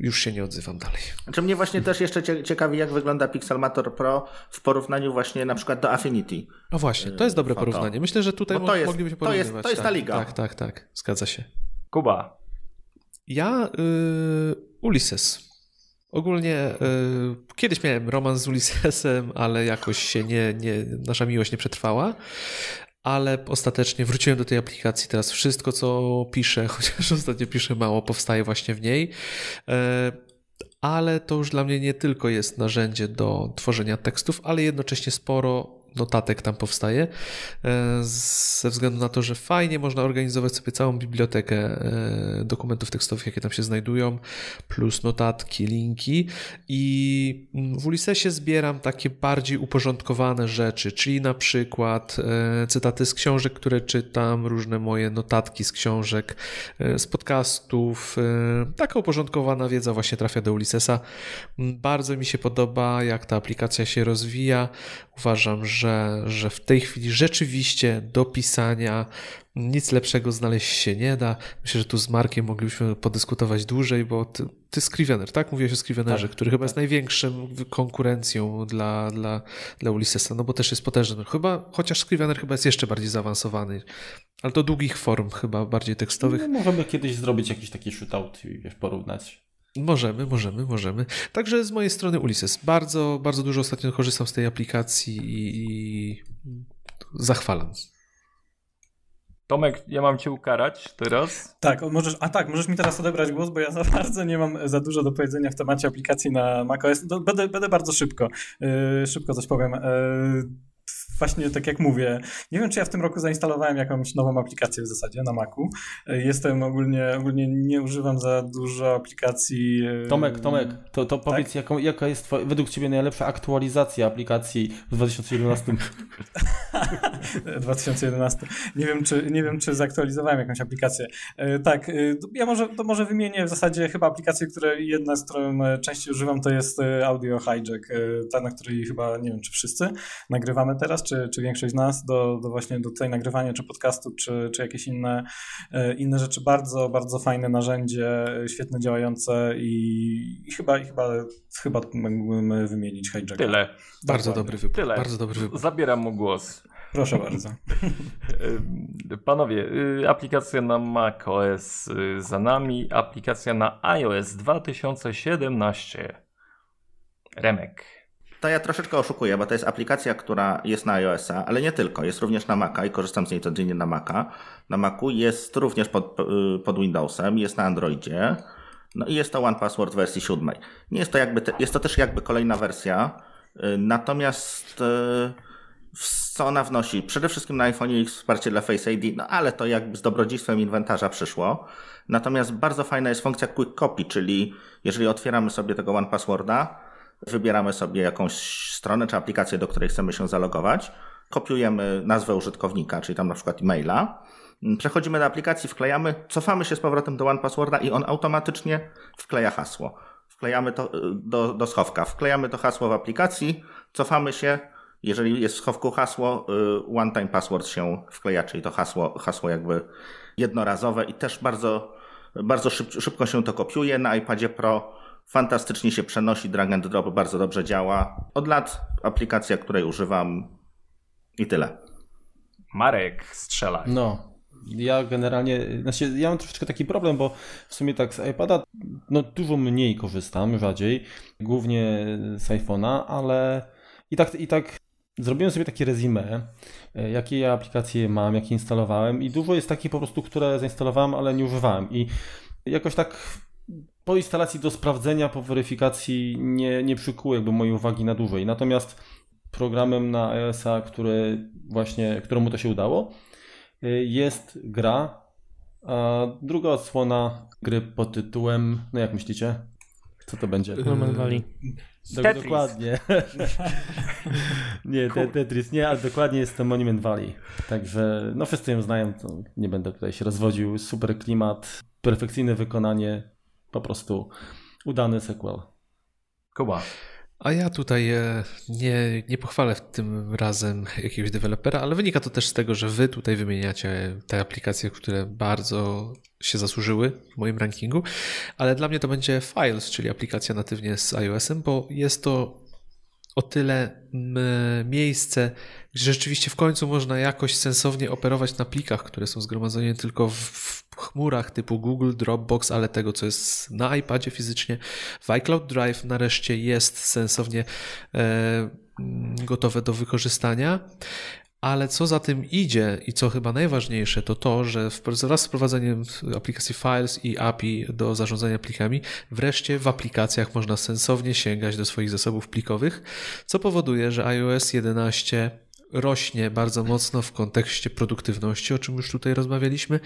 już się nie odzywam dalej. Znaczy mnie właśnie też jeszcze cie- ciekawi, jak wygląda Pixelmator Pro w porównaniu właśnie na przykład do Affinity. No właśnie, to jest dobre Foto. porównanie. Myślę, że tutaj to jest- moglibyśmy to jest- porównywać. to jest ta tak, liga. Tak, tak, tak. Zgadza się. Kuba, Ja y, Ulises. Ogólnie y, kiedyś miałem romans z Ulisesem, ale jakoś się nie, nie, nasza miłość nie przetrwała. Ale ostatecznie wróciłem do tej aplikacji. Teraz wszystko, co piszę, chociaż ostatnio piszę mało, powstaje właśnie w niej. E, ale to już dla mnie nie tylko jest narzędzie do tworzenia tekstów, ale jednocześnie sporo notatek tam powstaje, e, ze względu na to, że fajnie można organizować sobie całą bibliotekę e, dokumentów tekstowych, jakie tam się znajdują, plus notatki, linki i w Ulisesie zbieram takie bardziej uporządkowane rzeczy, czyli na przykład e, cytaty z książek, które czytam, różne moje notatki z książek, z podcastów, taka uporządkowana wiedza właśnie trafia do Ulisesa. Mm, Bardzo mi się podoba, jak ta aplikacja się rozwija. Uważam, że, że w tej chwili rzeczywiście do pisania nic lepszego znaleźć się nie da. Myślę, że tu z Markiem moglibyśmy podyskutować dłużej, bo ty, ty Scrivener, tak? Mówiłeś o Scrivenerze, Tak, który chyba jest największym konkurencją dla, dla, dla Ulyssesa, no bo też jest potężny. Chyba, chociaż Scrivener chyba jest jeszcze bardziej zaawansowany, ale to długich form chyba, bardziej tekstowych. No, możemy kiedyś zrobić jakiś taki shootout i wiesz, porównać. Możemy, możemy, możemy. Także z mojej strony Ulysses. Bardzo, bardzo dużo ostatnio korzystam z tej aplikacji i, i zachwalam. Tomek, ja mam cię ukarać teraz. Tak, możesz, a tak, możesz mi teraz odebrać głos, bo ja za bardzo nie mam za dużo do powiedzenia w temacie aplikacji na macOS. Będę, będę bardzo szybko, yy, szybko coś powiem. Yy, właśnie tak jak mówię, nie wiem, czy ja w tym roku zainstalowałem jakąś nową aplikację w zasadzie na Macu. Jestem ogólnie, ogólnie nie używam za dużo aplikacji. yy, Tomek, Tomek, to, to powiedz, jaką, jaka jest twoja, według Ciebie najlepsza aktualizacja aplikacji w 2011? 2011. Nie wiem, czy, nie wiem, czy zaktualizowałem jakąś aplikację. E, Tak, e, ja może, to może wymienię w zasadzie chyba aplikację, które jedna z którą e, częściej używam, to jest e, Audio Hijack, e, ta, na której chyba, nie wiem, czy wszyscy nagrywamy teraz, czy, czy większość z nas do, do właśnie do tutaj nagrywania, czy podcastu, czy, czy jakieś inne, e, inne rzeczy. Bardzo, bardzo fajne narzędzie, e, świetnie działające i, i chyba, i chyba, chyba mógłbym wymienić Hijacka. Tyle. Bardzo dobry wybór. Tyle. Bardzo dobry wybór. Zabieram mu głos. Proszę bardzo. Y, Panowie, y, aplikacja na macOS y, za nami, aplikacja na iOS 2017. Remek. To ja troszeczkę oszukuję, bo to jest aplikacja, która jest na iOS-a, ale nie tylko. Jest również na Maca i korzystam z niej codziennie na Maca. Na Macu jest również pod, y, pod Windowsem, jest na Androidzie. No i jest to One Password wersji siódmej. Nie jest to jakby, te, jest to też jakby kolejna wersja, y, natomiast y, co ona wnosi? Przede wszystkim na iPhone jest wsparcie dla Face ID, no ale to jakby z dobrodziejstwem inwentarza przyszło. Natomiast bardzo fajna jest funkcja Quick Copy, czyli jeżeli otwieramy sobie tego One Passworda, wybieramy sobie jakąś stronę czy aplikację, do której chcemy się zalogować, kopiujemy nazwę użytkownika, czyli tam na przykład e-maila, przechodzimy do aplikacji, wklejamy, cofamy się z powrotem do One Passworda i on automatycznie wkleja hasło. Wklejamy to y, do, do schowka, wklejamy to hasło w aplikacji, cofamy się, jeżeli jest w schowku hasło, y, one time password się wkleja, czyli to hasło, hasło jakby jednorazowe i też bardzo, bardzo szyb, szybko się to kopiuje na iPadzie Pro. Fantastycznie się przenosi, drag and drop bardzo dobrze działa. Od lat aplikacja, której używam i tyle. Marek strzela. No, ja generalnie, znaczy ja mam troszeczkę taki problem, bo w sumie tak z iPada no dużo mniej korzystam, rzadziej, głównie z iPhone'a, ale i tak, i tak zrobiłem sobie takie resume, e, jakie ja aplikacje mam, jakie instalowałem i dużo jest takich po prostu, które zainstalowałem, ale nie używałem i jakoś tak po instalacji do sprawdzenia, po weryfikacji nie, nie przykuło jakby mojej uwagi na dłużej. Natomiast programem na iOS-a, który właśnie, któremu to się udało, y, jest gra, a druga odsłona gry pod tytułem, no jak myślicie? Co to będzie? Monument Valley. Do, Tetris. dokładnie. nie, te, Tetris nie, ale dokładnie jest to Monument Valley. Także, no wszyscy ją znają, to nie będę tutaj się rozwodził. Super klimat, perfekcyjne wykonanie, po prostu udany sequel. Kuba. A ja tutaj e, nie, nie pochwalę tym razem jakiegoś dewelopera, ale wynika to też z tego, że wy tutaj wymieniacie te aplikacje, które bardzo się zasłużyły w moim rankingu, ale dla mnie to będzie Files, czyli aplikacja natywnie z iOS-em, bo jest to o tyle miejsce, gdzie rzeczywiście w końcu można jakoś sensownie operować na plikach, które są zgromadzone tylko w chmurach typu Google, Dropbox, ale tego, co jest na iPadzie fizycznie. W iCloud Drive nareszcie jest sensownie e, gotowe do wykorzystania. Ale co za tym idzie i co chyba najważniejsze, to to, że wraz z wprowadzeniem aplikacji Files i API do zarządzania plikami, wreszcie w aplikacjach można sensownie sięgać do swoich zasobów plikowych, co powoduje, że iOS 11 rośnie bardzo mocno w kontekście produktywności, o czym już tutaj rozmawialiśmy,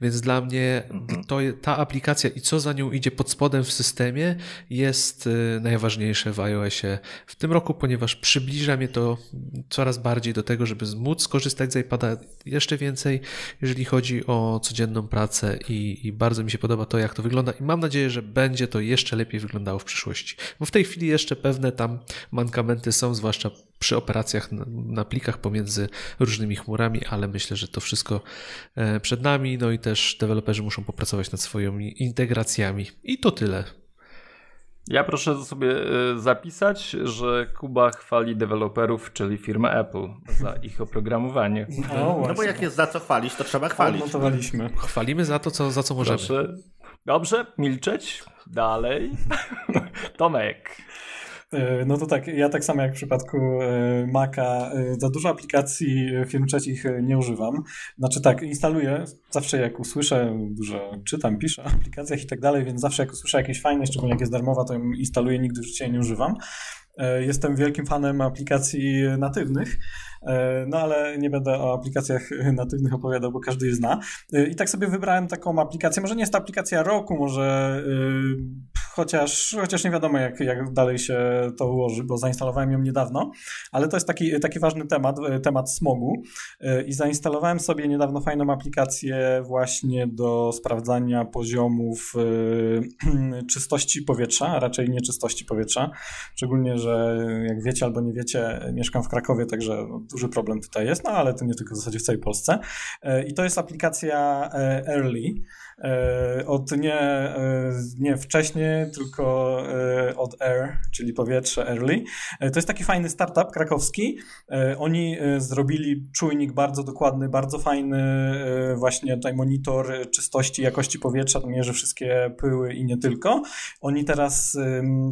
więc dla mnie mhm. to, ta aplikacja i co za nią idzie pod spodem w systemie jest y, najważniejsze w iOSie w tym roku, ponieważ przybliża mnie to coraz bardziej do tego, żeby móc skorzystać z iPada jeszcze więcej, jeżeli chodzi o codzienną pracę i, i bardzo mi się podoba to, jak to wygląda i mam nadzieję, że będzie to jeszcze lepiej wyglądało w przyszłości, bo w tej chwili jeszcze pewne tam mankamenty są, zwłaszcza przy operacjach na, na plikach pomiędzy różnymi chmurami, ale myślę, że to wszystko e, przed nami. No i też deweloperzy muszą popracować nad swoimi integracjami. I to tyle. Ja proszę sobie e, zapisać, że Kuba chwali deweloperów, czyli firmę Apple, za ich oprogramowanie. No, no bo jak jest za co chwalić, to trzeba chwalić. Notowaliśmy. Chwalimy za to, co, za co możemy. Proszę. Dobrze, milczeć. Dalej. Tomek. E, no to tak, ja tak samo jak w przypadku e, Maca, e, za dużo aplikacji firm trzecich nie używam. Znaczy tak, instaluję zawsze jak usłyszę, dużo czytam, piszę o aplikacjach i tak dalej, więc zawsze jak usłyszę jakieś fajne, szczególnie jak jest darmowa, to ją instaluję, nigdy w życiu nie używam. Jestem wielkim fanem aplikacji natywnych. E, no ale nie będę o aplikacjach natywnych opowiadał, bo każdy je zna. E, I tak sobie wybrałem taką aplikację. Może nie jest to aplikacja roku, może e, chociaż, chociaż nie wiadomo, jak, jak dalej się to ułoży, bo zainstalowałem ją niedawno, ale to jest taki, taki ważny temat, temat smogu. I zainstalowałem sobie niedawno fajną aplikację właśnie do sprawdzania poziomów czystości powietrza, raczej nieczystości powietrza. Szczególnie, że jak wiecie albo nie wiecie, mieszkam w Krakowie, także duży problem tutaj jest, no ale to nie tylko w zasadzie w całej Polsce. E, I to jest aplikacja e, Early. E, od nie, e, nie wcześniej, tylko e, od Air, czyli powietrze Early. To jest taki fajny startup krakowski. Oni zrobili czujnik bardzo dokładny, bardzo fajny, właśnie tutaj monitor czystości, jakości powietrza, mierzy wszystkie pyły i nie tylko. Oni teraz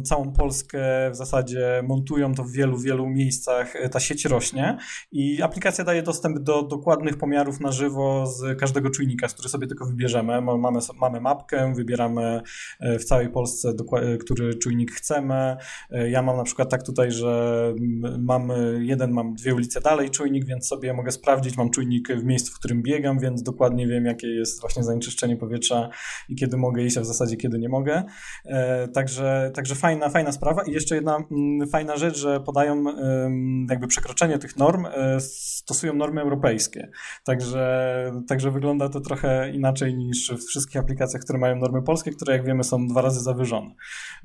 całą Polskę w zasadzie montują to w wielu, wielu miejscach. Ta sieć rośnie i aplikacja daje dostęp do dokładnych pomiarów na żywo z każdego czujnika, z który sobie tylko wybierzemy mamy, mamy mapkę, wybieramy e, w całej Polsce, e, który czujnik chcemy. E, ja mam na przykład tak tutaj, że mam jeden, mam dwie ulice dalej czujnik, więc sobie mogę sprawdzić, mam czujnik w miejscu, w którym biegam, więc dokładnie wiem, jakie jest właśnie zanieczyszczenie powietrza i kiedy mogę iść, a w zasadzie kiedy nie mogę. Także, także fajna, fajna sprawa. I jeszcze jedna fajna rzecz, że podają jakby przekroczenie tych norm, stosują normy europejskie. Także, także wygląda to trochę inaczej niż w wszystkich aplikacjach, które mają normy polskie, które jak wiemy są dwa razy zawyżone.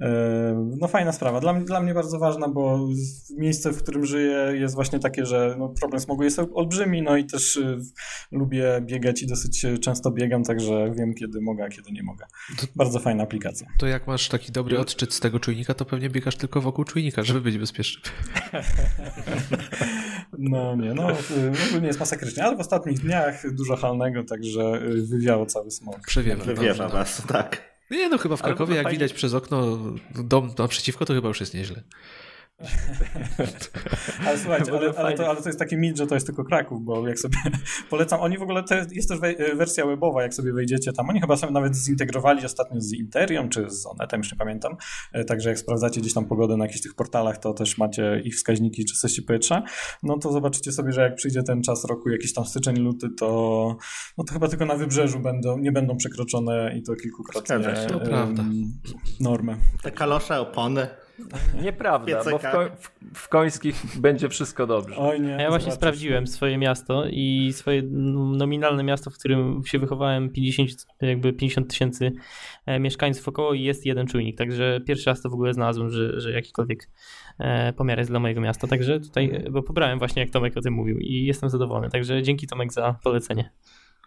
E, no fajna sprawa. Dla, dla mnie bardzo ważna, bo miejsce, w którym żyję jest właśnie takie, że no, problem smogu jest olbrzymi, no i też y, lubię biegać i dosyć często biegam, także wiem kiedy mogę, a kiedy nie mogę. To, bardzo fajna aplikacja. To jak masz taki dobry odczyt z tego czujnika, to pewnie biegasz tylko wokół czujnika, żeby być bezpieczny. No nie, no ogólnie jest masakrycznie, ale w ostatnich dniach dużo halnego, także y, wywiało cały smog. Przewiewa. Przewiewa was, tak. Nie no, chyba w Krakowie, jak fajnie... widać przez okno dom naprzeciwko, to chyba już jest nieźle. ale słuchajcie, ale, ale, to, ale to jest taki mit, że to jest tylko Kraków, bo jak sobie polecam, oni w ogóle, to jest, jest też wersja webowa, jak sobie wejdziecie tam, oni chyba sobie nawet zintegrowali ostatnio z Interium, czy z Onetem, już nie pamiętam, e, także jak sprawdzacie gdzieś tam pogodę na jakichś tych portalach, to też macie ich wskaźniki czystości powietrza, no to zobaczycie sobie, że jak przyjdzie ten czas roku, jakiś tam styczeń, luty, to no to chyba tylko na wybrzeżu będą, nie będą przekroczone i to kilkukrotnie to prawda. normy. Te kalosze, opony Nieprawda, bo w, koń, w, w, końskich będzie wszystko dobrze. Oj nie, ja właśnie sprawdziłem swoje miasto i swoje nominalne miasto, w którym się wychowałem 50, jakby 50 tysięcy e, mieszkańców około i jest jeden czujnik, także pierwszy raz to w ogóle znalazłem, że, że jakikolwiek e, pomiar jest dla mojego miasta, także tutaj, bo pobrałem właśnie jak Tomek o tym mówił i jestem zadowolony, także dzięki Tomek za polecenie.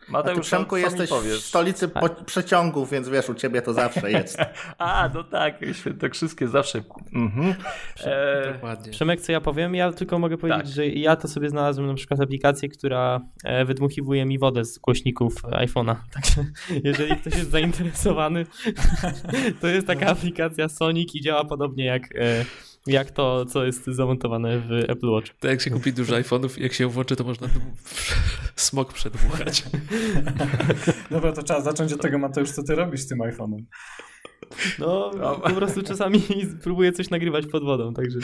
Mateusz, A ty, Przemku, jesteś w stolicy tak. przeciągów, więc wiesz, u ciebie to zawsze jest. A, no tak, świętokrzyskie zawsze. Mhm. E... Dokładnie. Przemek, co ja powiem? Ja tylko mogę powiedzieć, tak. że ja to sobie znalazłem na przykład aplikację, która e, wydmuchiwuje mi wodę z głośników iPhone'a. Także jeżeli ktoś jest zainteresowany, to jest taka aplikacja Sonic i działa podobnie jak e, jak to, co jest zamontowane w Apple Watch. To jak się kupi dużo iPhone'ów i jak się włączy, to można smog przedmuchać. Dobra, to trzeba zacząć od tego, Mateusz, co ty robisz z tym iPhone'em? No, po prostu czasami próbuję coś nagrywać pod wodą, także...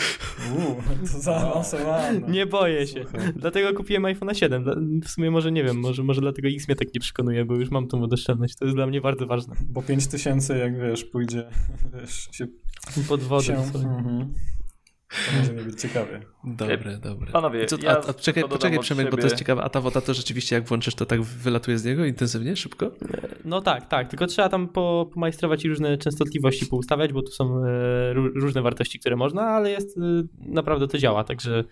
Uuu, to zaawansowane. Nie boję się. Słuchaj. Dlatego kupiłem iPhone 7. W sumie może nie wiem, może, może dlatego X mnie tak nie przekonuje, bo już mam tą wodoszczelność. To jest dla mnie bardzo ważne. Bo 5000 jak wiesz, pójdzie wiesz, się... Pod wodę. Się... Mhm. To może nie być ciekawie. Dobre, dobre. Panowie, co, ja a, a czekaj, poczekaj Przemek, bo to jest ciekawe. A ta woda to rzeczywiście jak włączysz, to tak wylatuje z niego intensywnie, szybko? No tak, tak. Tylko trzeba tam po, pomajstrować i różne częstotliwości poustawiać, bo tu są e, różne wartości, które można, ale jest e, naprawdę to działa, także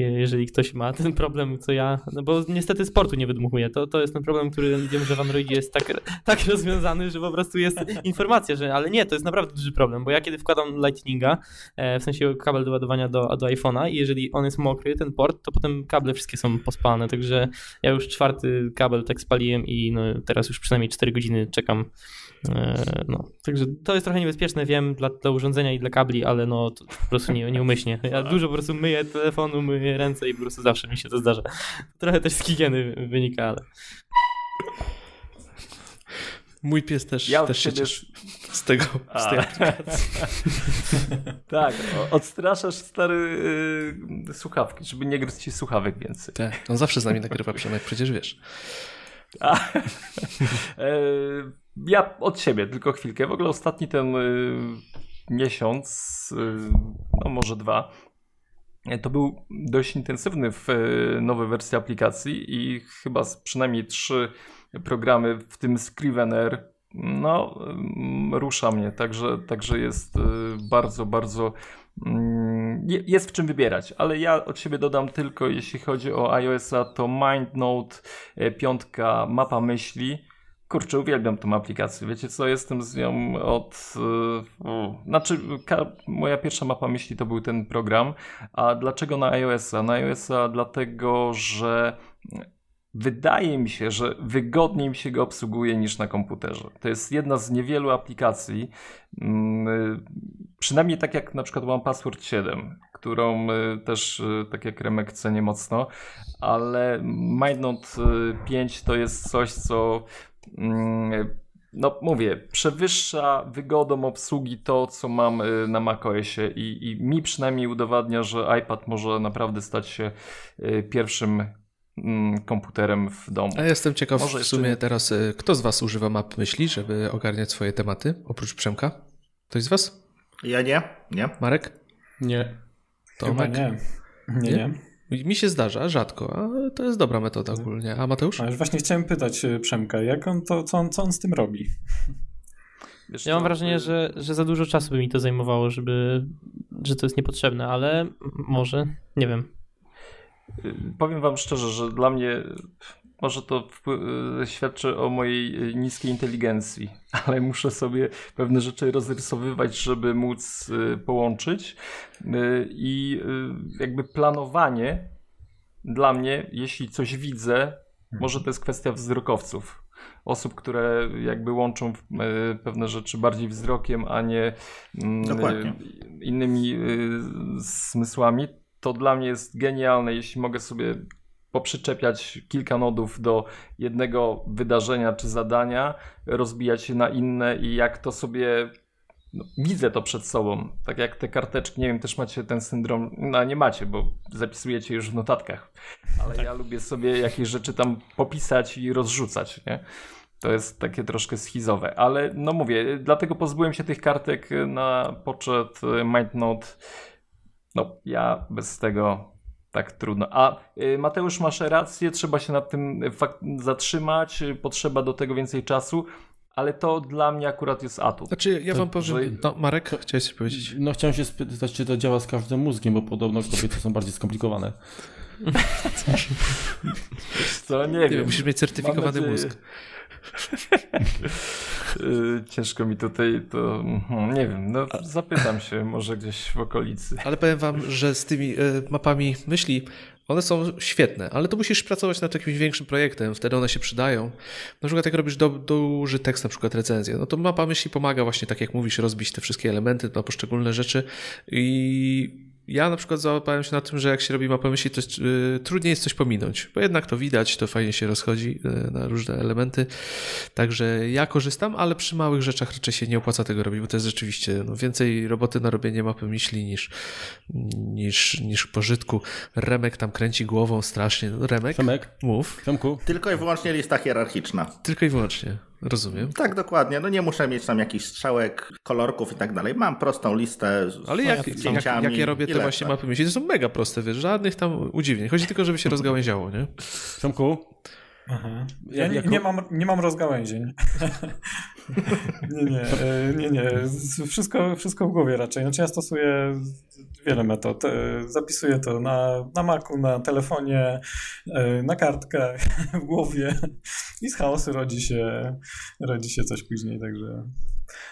jeżeli ktoś ma ten problem, co ja, no bo niestety sportu nie wydmuchuję, to, to jest ten problem, który wiem, że w Androidzie jest tak, tak rozwiązany, że po prostu jest informacja, że ale nie, to jest naprawdę duży problem, bo ja kiedy wkładam Lightninga, e, w sensie kabel do ładowania do, do iPhone'a i jeżeli on jest mokry, ten port, to potem kable wszystkie są pospalane, także ja już czwarty kabel tak spaliłem i no, teraz już przynajmniej 4 godziny czekam. E, no, także to jest trochę niebezpieczne, wiem, dla, dla urządzenia i dla kabli, ale no to po prostu nie, nieumyślnie. Ja dużo po prostu myję telefonu, myję ręce i po prostu zawsze mi się to zdarza. Trochę też z higieny wynika, ale... Mój pies też, ja też się cieszy z tego, A. z tej aplikacji. tak, odstraszasz stary yy, słuchawki, żeby nie gryźć ci słuchawek więcej. Tak, on zawsze z nami nagrywa Przemek, przecież wiesz. A, e, ja od siebie tylko chwilkę. W ogóle ostatni ten y, miesiąc, y, no może dwa, to był dość intensywny w y, nowej wersji aplikacji i chyba przynajmniej trzy programy, w tym Scrivener, no rusza mnie, także, także jest bardzo, bardzo mm, jest w czym wybierać, ale ja od siebie dodam tylko, jeśli chodzi o iOS-a, to MindNote, piątka, mapa myśli, Kurczę, uwielbiam tą aplikację. Wiecie co, jestem z nią od... Yy, znaczy, moja pierwsza mapa myśli to był ten program. A dlaczego na iOS-a? Na iOS-a dlatego, że wydaje mi się, że wygodniej mi się go obsługuje niż na komputerze. To jest jedna z niewielu aplikacji, yy, przynajmniej tak jak na przykład mam Password 7, którą yy, też, y, tak jak Remek cenię mocno, ale MindNote 5 to jest coś, co Mm, no mówię, przewyższa wygodą obsługi to, co mam y, na macOSie i, i mi przynajmniej udowadnia, że iPad może naprawdę stać się y, pierwszym mm, komputerem w domu. A jestem ciekaw Może w sumie jeszcze... teraz, y, kto z Was używa map myśli, żeby ogarniać swoje tematy, oprócz Przemka? Ktoś z Was? Ja nie. Nie. Marek? Nie. Tomek? nie. Nie, nie. Mi się zdarza, rzadko, ale to jest dobra metoda ogólnie. A Mateusz? A już właśnie chciałem pytać e, Przemka, jak on to, co on, co on z tym robi? Wiesz, ja mam wrażenie, że, że za dużo czasu by mi to zajmowało, żeby, że to jest niepotrzebne, ale może, nie wiem. Powiem wam szczerze, że dla mnie może to y, świadczy o mojej y, niskiej inteligencji, ale muszę sobie pewne rzeczy rozrysowywać, żeby móc y, połączyć. I jakby planowanie dla mnie, jeśli coś widzę, mhm. może to jest kwestia wzrokowców. Osób, które jakby łączą pewne rzeczy bardziej wzrokiem, a nie mm, Dokładnie. innymi zmysłami. To dla mnie jest genialne, jeśli mogę sobie poprzyczepiać kilka nodów do jednego wydarzenia czy zadania, rozbijać je na inne i jak to sobie no, widzę to przed sobą. Tak jak te karteczki, nie wiem, też macie ten syndrom, no nie macie, bo zapisujecie już w notatkach, ale tak. ja lubię sobie jakieś rzeczy tam popisać i rozrzucać, nie? To jest takie troszkę schizowe, ale no mówię, dlatego pozbyłem się tych kartek na poczet MindNote. No, ja bez tego tak trudno. A y, Mateusz, masz rację, trzeba się nad tym zatrzymać, potrzeba do tego więcej czasu, ale to dla mnie akurat jest atut. Znaczy, ja to, wam powiem. Że... No, Marek, chciałeś coś powiedzieć? No, chciałem się spytać, czy to działa z każdym mózgiem, bo podobno kobiety są bardziej skomplikowane. Co, nie, nie wiem. Musisz mieć certyfikowany mózg. Y, ciężko mi tutaj to, hmm, nie wiem, no zapytam się może gdzieś w okolicy. Ale powiem wam, że z tymi y, mapami myśli one są świetne, ale to musisz pracować nad jakimś większym projektem, wtedy one się przydają. Na przykład jak robisz do, duży tekst, na przykład recenzję, no to mapa myśli pomaga właśnie, tak jak mówisz, rozbić te wszystkie elementy na poszczególne rzeczy i ja na przykład załapałem się na tym, że jak się robi mapę myśli, to jest, y, trudniej jest coś pominąć, bo jednak to widać, to fajnie się rozchodzi y, na różne elementy. Także ja korzystam, ale przy małych rzeczach raczej się nie opłaca tego robić, bo to jest rzeczywiście no, więcej roboty na robienie mapy myśli niż, niż, niż pożytku. Remek tam kręci głową strasznie. No, Remek? Remek? Mów. Przemku? Tylko i wyłącznie lista hierarchiczna. Tylko i wyłącznie. Rozumiem. Tak, dokładnie. No nie muszę mieć tam jakichś strzałek, kolorków i tak dalej. Mam prostą listę z Ale jak, jak, jak ja robię te właśnie mapy myśli, to są mega proste, wiesz, żadnych tam udziwnień. Chodzi tylko, żeby się rozgałęziało, nie? Przemku? Aha. Ja nie, nie, mam, nie mam rozgałęzień. nie, nie, e, nie, nie. Wszystko, wszystko w głowie raczej. Znaczy ja stosuję wiele metod. E, zapisuję to na, na Macu, na telefonie, e, na kartkach, w głowie i z chaosu rodzi się, rodzi się coś później, także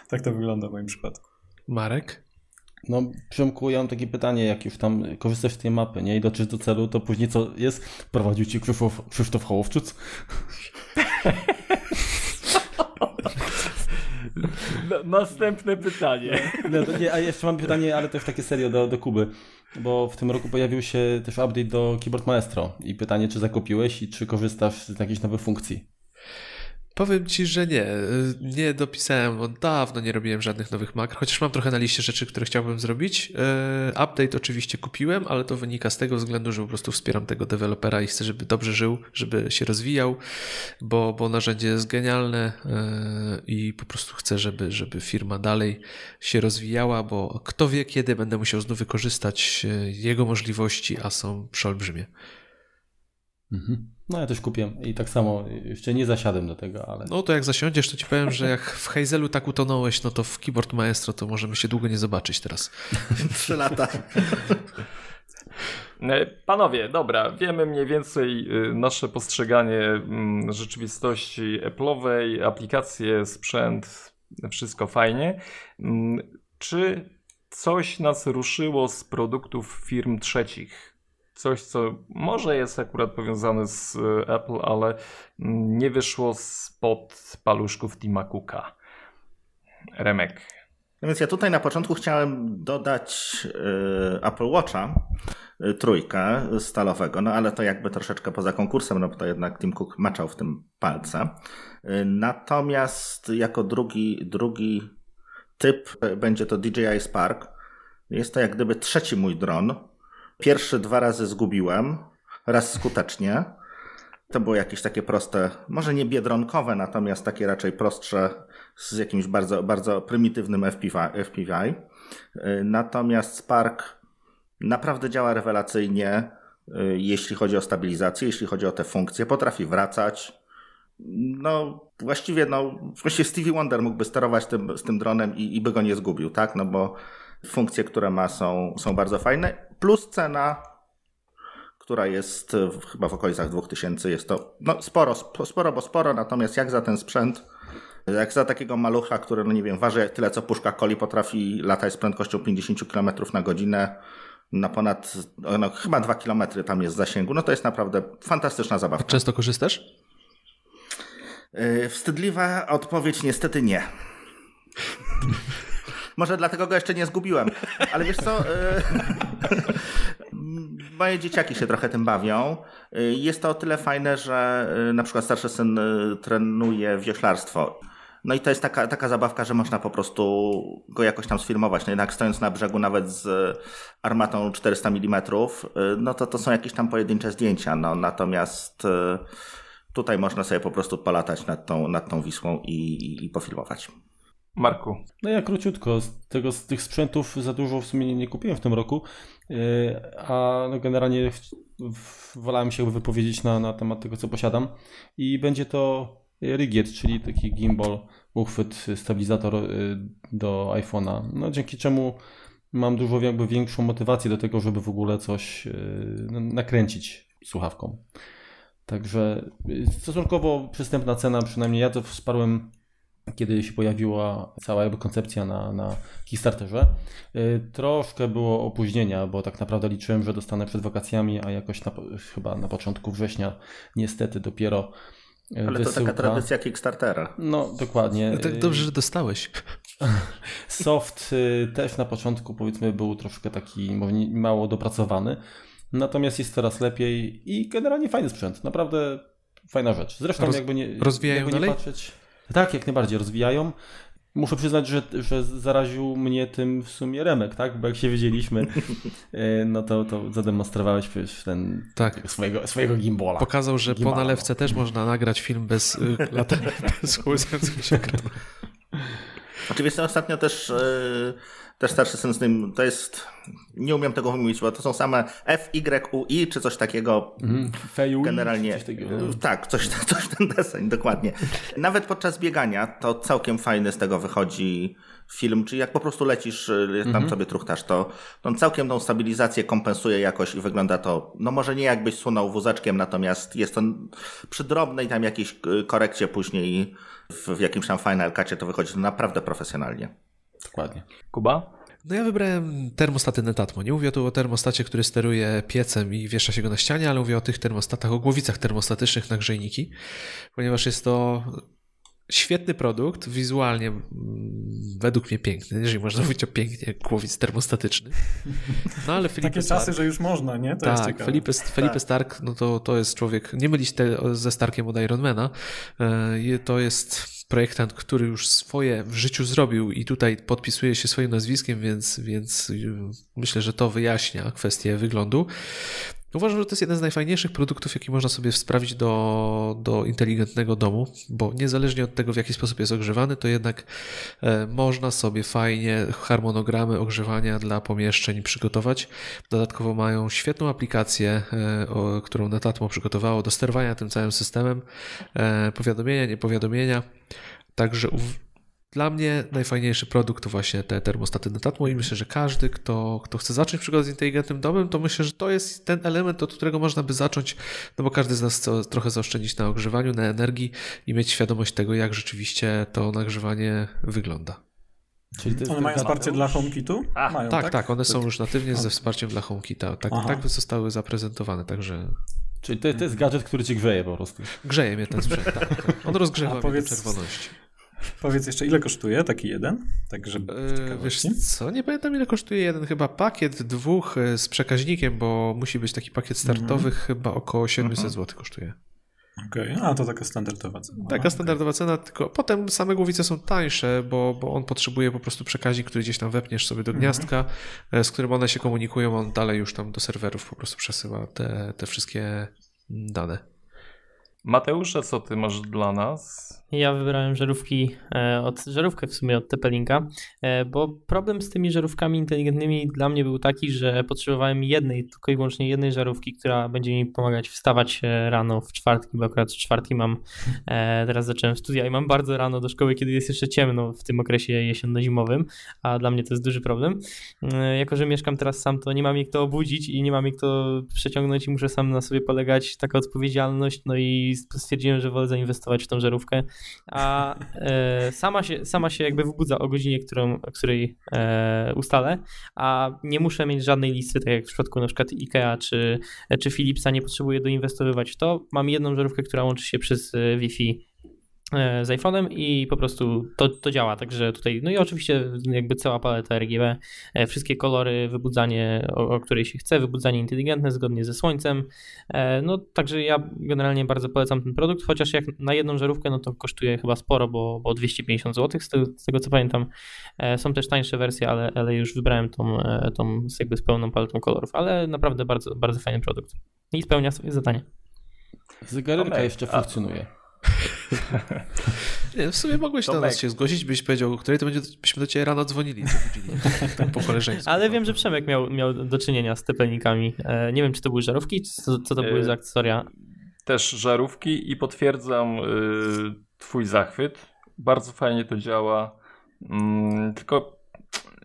tak to wygląda w moim przypadku. Marek? No, Przemku, ja mam takie pytanie, jak już tam korzystasz z tej mapy, nie? I dotrzesz do celu, to później co jest? Prowadził ci Krzysztof, Krzysztof Hołowczyc? Następne pytanie. No, no nie, a jeszcze mam pytanie, ale też takie serio do, do Kuby. Bo w tym roku pojawił się też update do Keyboard Maestro. I pytanie, czy zakupiłeś i czy korzystasz z jakiejś nowej funkcji? Powiem ci, że nie. Nie dopisałem, bo dawno nie robiłem żadnych nowych makro, chociaż mam trochę na liście rzeczy, które chciałbym zrobić. E, update oczywiście kupiłem, ale to wynika z tego względu, że po prostu wspieram tego dewelopera i chcę, żeby dobrze żył, żeby się rozwijał, bo, bo narzędzie jest genialne e, i po prostu chcę, żeby, żeby firma dalej się rozwijała, bo kto wie, kiedy będę musiał znów wykorzystać jego możliwości, a są przeolbrzymie. Mhm. No ja też kupiłem i tak samo jeszcze nie zasiadłem do tego, ale... No to jak zasiądziesz, to ci powiem, że jak w Hazelu tak utonąłeś, no to w Keyboard Maestro to możemy się długo nie zobaczyć teraz. Trzy lata. E, panowie, dobra, wiemy mniej więcej y, nasze postrzeganie mm, rzeczywistości Apple'owej, aplikacje, sprzęt, wszystko fajnie. Mm, czy coś nas ruszyło z produktów firm trzecich? Coś, co może jest akurat powiązane z e, Apple, ale mm, nie wyszło spod paluszków Tima Cooka. Remek. No więc ja tutaj na początku chciałem dodać y, Apple Watcha, y, trójkę stalowego, no ale to jakby troszeczkę poza konkursem, no bo to jednak Tim Cook maczał w tym palce. Natomiast jako drugi, drugi typ będzie to DJI Spark. Jest to jak gdyby trzeci mój dron, Pierwszy dwa razy zgubiłem, raz skutecznie. To było jakieś takie proste, może nie biedronkowe, natomiast takie raczej prostsze z jakimś bardzo, bardzo prymitywnym FPV. FPV. Natomiast Spark naprawdę działa rewelacyjnie, jeśli chodzi o stabilizację, jeśli chodzi o te funkcje. Potrafi wracać. No, właściwie, no, właściwie Stevie Wonder mógłby sterować tym, z tym dronem i, i by go nie zgubił, tak? No bo funkcje, które ma są, są bardzo fajne, plus cena, która jest chyba w okolicach 2000, jest to no, sporo, sporo, bo sporo, natomiast jak za ten sprzęt, jak za takiego malucha, który, no nie wiem, waży tyle co puszka coli, potrafi latać z prędkością 50 km na godzinę, na ponad, no, chyba 2 km tam jest zasięgu, no to jest naprawdę fantastyczna zabawa. Często korzystasz? Yy, wstydliwa odpowiedź niestety nie. Może dlatego go jeszcze nie zgubiłem. Ale wiesz co? E, moje dzieciaki się trochę tym bawią. E, jest to o tyle fajne, że e, na przykład starszy syn trenuje wioślarstwo. No i to jest taka, taka zabawka, że można po prostu go jakoś tam sfilmować. No jednak stojąc na brzegu nawet z armatą 400 mm, no to to są jakieś tam pojedyncze zdjęcia. No natomiast tutaj można sobie po prostu polatać nad tą, nad tą Wisłą i, i, i pofilmować. Marku. No ja króciutko, z, tego, z tych sprzętów za dużo w sumie nie, nie kupiłem w tym roku, yy, a no generalnie w, w, wolałem się wypowiedzieć na, na temat tego, co posiadam i będzie to Rigiet, czyli taki gimbal, uchwyt, stabilizator yy, do iPhone'a, no dzięki czemu mam dużo jakby większą motywację do tego, żeby w ogóle coś yy, nakręcić słuchawką. Także yy, stosunkowo przystępna cena, przynajmniej ja to wsparłem kiedy się pojawiła cała jakby koncepcja na, na Kickstarterze. Y, troszkę było opóźnienia, bo tak naprawdę liczyłem, że dostanę przed wakacjami, a jakoś na, chyba na początku września niestety dopiero y, Ale wysyłka. to taka tradycja Kickstartera. No, dokładnie. No tak dobrze, że dostałeś. Soft y, też na początku powiedzmy był troszkę taki mało dopracowany, natomiast jest coraz lepiej i generalnie fajny sprzęt, naprawdę fajna rzecz. Zresztą Roz, jakby nie, rozwijają jakby nie dalej? patrzeć... Tak, jak najbardziej rozwijają. Muszę przyznać, że, że zaraził mnie tym w sumie Remek, tak? Bo jak się wiedzieliśmy, e, no to, to zademonstrowałeś ten tak. swojego, swojego gimbala. Pokazał, że gimbala. po nalewce też można nagrać film bez y, latarek, bez się ekranu. Oczywiście ostatnio też yy, też starszy syn z nim, to jest, nie umiem tego wymówić, bo to są same F, Y, U, I, czy coś takiego. Mm, generalnie. Coś takiego. No. Tak, coś, coś ten deseń, dokładnie. Nawet podczas biegania to całkiem fajny z tego wychodzi film, czyli jak po prostu lecisz, y, tam mm -hmm. sobie truchtasz, to on całkiem tą stabilizację kompensuje jakoś i wygląda to, no może nie jakbyś sunął wózeczkiem, natomiast jest on przy drobnej tam jakiejś y, korekcie później w, w jakimś tam Final Cutie to wychodzi naprawdę profesjonalnie. Dokładnie. Kuba? No ja wybrałem termostaty Netatmo. Nie mówię tu o termostacie, który steruje piecem i wiesza się go na ścianie, ale mówię o tych termostatach, o głowicach termostatycznych na grzejniki, ponieważ jest to świetny produkt, wizualnie mm, według mnie piękny, jeżeli można mówić o pięknie głowic termostatyczny. No ale Felipe Takie Stark, czasy, że już można, nie? To tak, Felipe, Felipe tak. Stark, no to, to jest człowiek, nie mylić te, ze Starkiem od Ironmana, e, to jest projektant, który już swoje w życiu zrobił i tutaj podpisuje się swoim nazwiskiem, więc, więc y, myślę, że to wyjaśnia kwestię wyglądu. Uważam, że to jest jeden z najfajniejszych produktów, jaki można sobie sprawić do, do inteligentnego domu, bo niezależnie od tego, w jaki sposób jest ogrzewany, to jednak e, można sobie fajnie harmonogramy ogrzewania dla pomieszczeń przygotować. Dodatkowo mają świetną aplikację, e, którą Netatmo przygotowało do sterowania tym całym systemem, e, powiadomienia, niepowiadomienia. Także dla mnie najfajniejszy produkt to właśnie te termostaty Netatmo i myślę, że każdy, kto, kto chce zacząć przygodę z inteligentnym domem, to myślę, że to jest ten element, od którego można by zacząć, no bo każdy z nas chce trochę zaoszczędzić na ogrzewaniu, na energii i mieć świadomość tego, jak rzeczywiście to nagrzewanie wygląda. Czyli one mają wsparcie dla HomeKitu? Mają, tak, tak, tak, one są już natywnie ze wsparciem dla HomeKita. Tak, tak zostały zaprezentowane, także... Czyli to, to jest gadżet, który ci grzeje po prostu. Grzeje mnie ten sprzęt, tak. tak. On rozgrzewa powiedz... mnie do czerwoności. Powiedz jeszcze, ile kosztuje taki jeden? Tak, żeby eee, Wiesz co, nie pamiętam ile kosztuje jeden, chyba pakiet dwóch e, z przekaźnikiem, bo musi być taki pakiet startowy, mm. chyba około 700 mm zł kosztuje. Okej, okay. a to taka standardowa cena. Taka standardowa okay. cena, tylko potem same głowice są tańsze, bo, bo on potrzebuje po prostu przekaźnik, który gdzieś tam wepniesz sobie do mhm. gniazdka, mm. z którym one się komunikują, on dalej już tam do serwerów po prostu przesyła te, te wszystkie dane. Mateusz, a co ty masz dla nas? Ja wybrałem żarówki, e, od, żarówkę w sumie od Tepelinka, e, bo problem z tymi żarówkami inteligentnymi dla mnie był taki, że potrzebowałem jednej, tylko i wyłącznie jednej żarówki, która będzie mi pomagać wstawać e, rano w czwartki, bo akurat w czwartki mam, teraz zacząłem studia i mam bardzo rano do szkoły, kiedy jest jeszcze ciemno w tym okresie jesienno-zimowym, a dla mnie to jest duży problem. Jako, że mieszkam teraz sam, to nie mam jak to obudzić i nie mam jak to przeciągnąć i muszę sam na sobie polegać, taka odpowiedzialność, no i stwierdziłem, że wolę zainwestować w tą żarówkę a e, sama, się, sama się jakby wybudza o godzinie, którą, której e, ustalę, a nie muszę mieć żadnej listy, tak jak w przypadku na przykład IKEA czy, czy Philipsa, nie potrzebuję doinwestowywać w to. Mam jedną żarówkę, która łączy się przez e, Wi-Fi z iPhone'em i po prostu to, to działa. Także tutaj, no i oczywiście jakby cała paleta RGB, e, wszystkie kolory, wybudzanie, o, o której się chce, wybudzanie inteligentne zgodnie ze słońcem. E, no także ja generalnie bardzo polecam ten produkt, chociaż jak na jedną żarówkę, no to kosztuje chyba sporo, bo, bo 250 zł z tego, z tego co pamiętam. Są też tańsze wersje, ale, ale już wybrałem tą, tą jakby z pełną paletą kolorów, ale naprawdę bardzo, bardzo fajny produkt i spełnia swoje zadanie. Zegarka Tomek, jeszcze a- funkcjonuje. Nie, w sumie mogłeś do Tomek. nas się zgłosić, byś powiedział, o której to będzie, byśmy do ciebie rano dzwonili. Tak po koleżeńsku. Ale wiem, że Przemek miał, miał do czynienia z tepelnikami. E, nie wiem, czy to były żarówki, czy co, co to były E, za akcesoria. Też żarówki i potwierdzam y, twój zachwyt. Bardzo fajnie to działa. Mm, tylko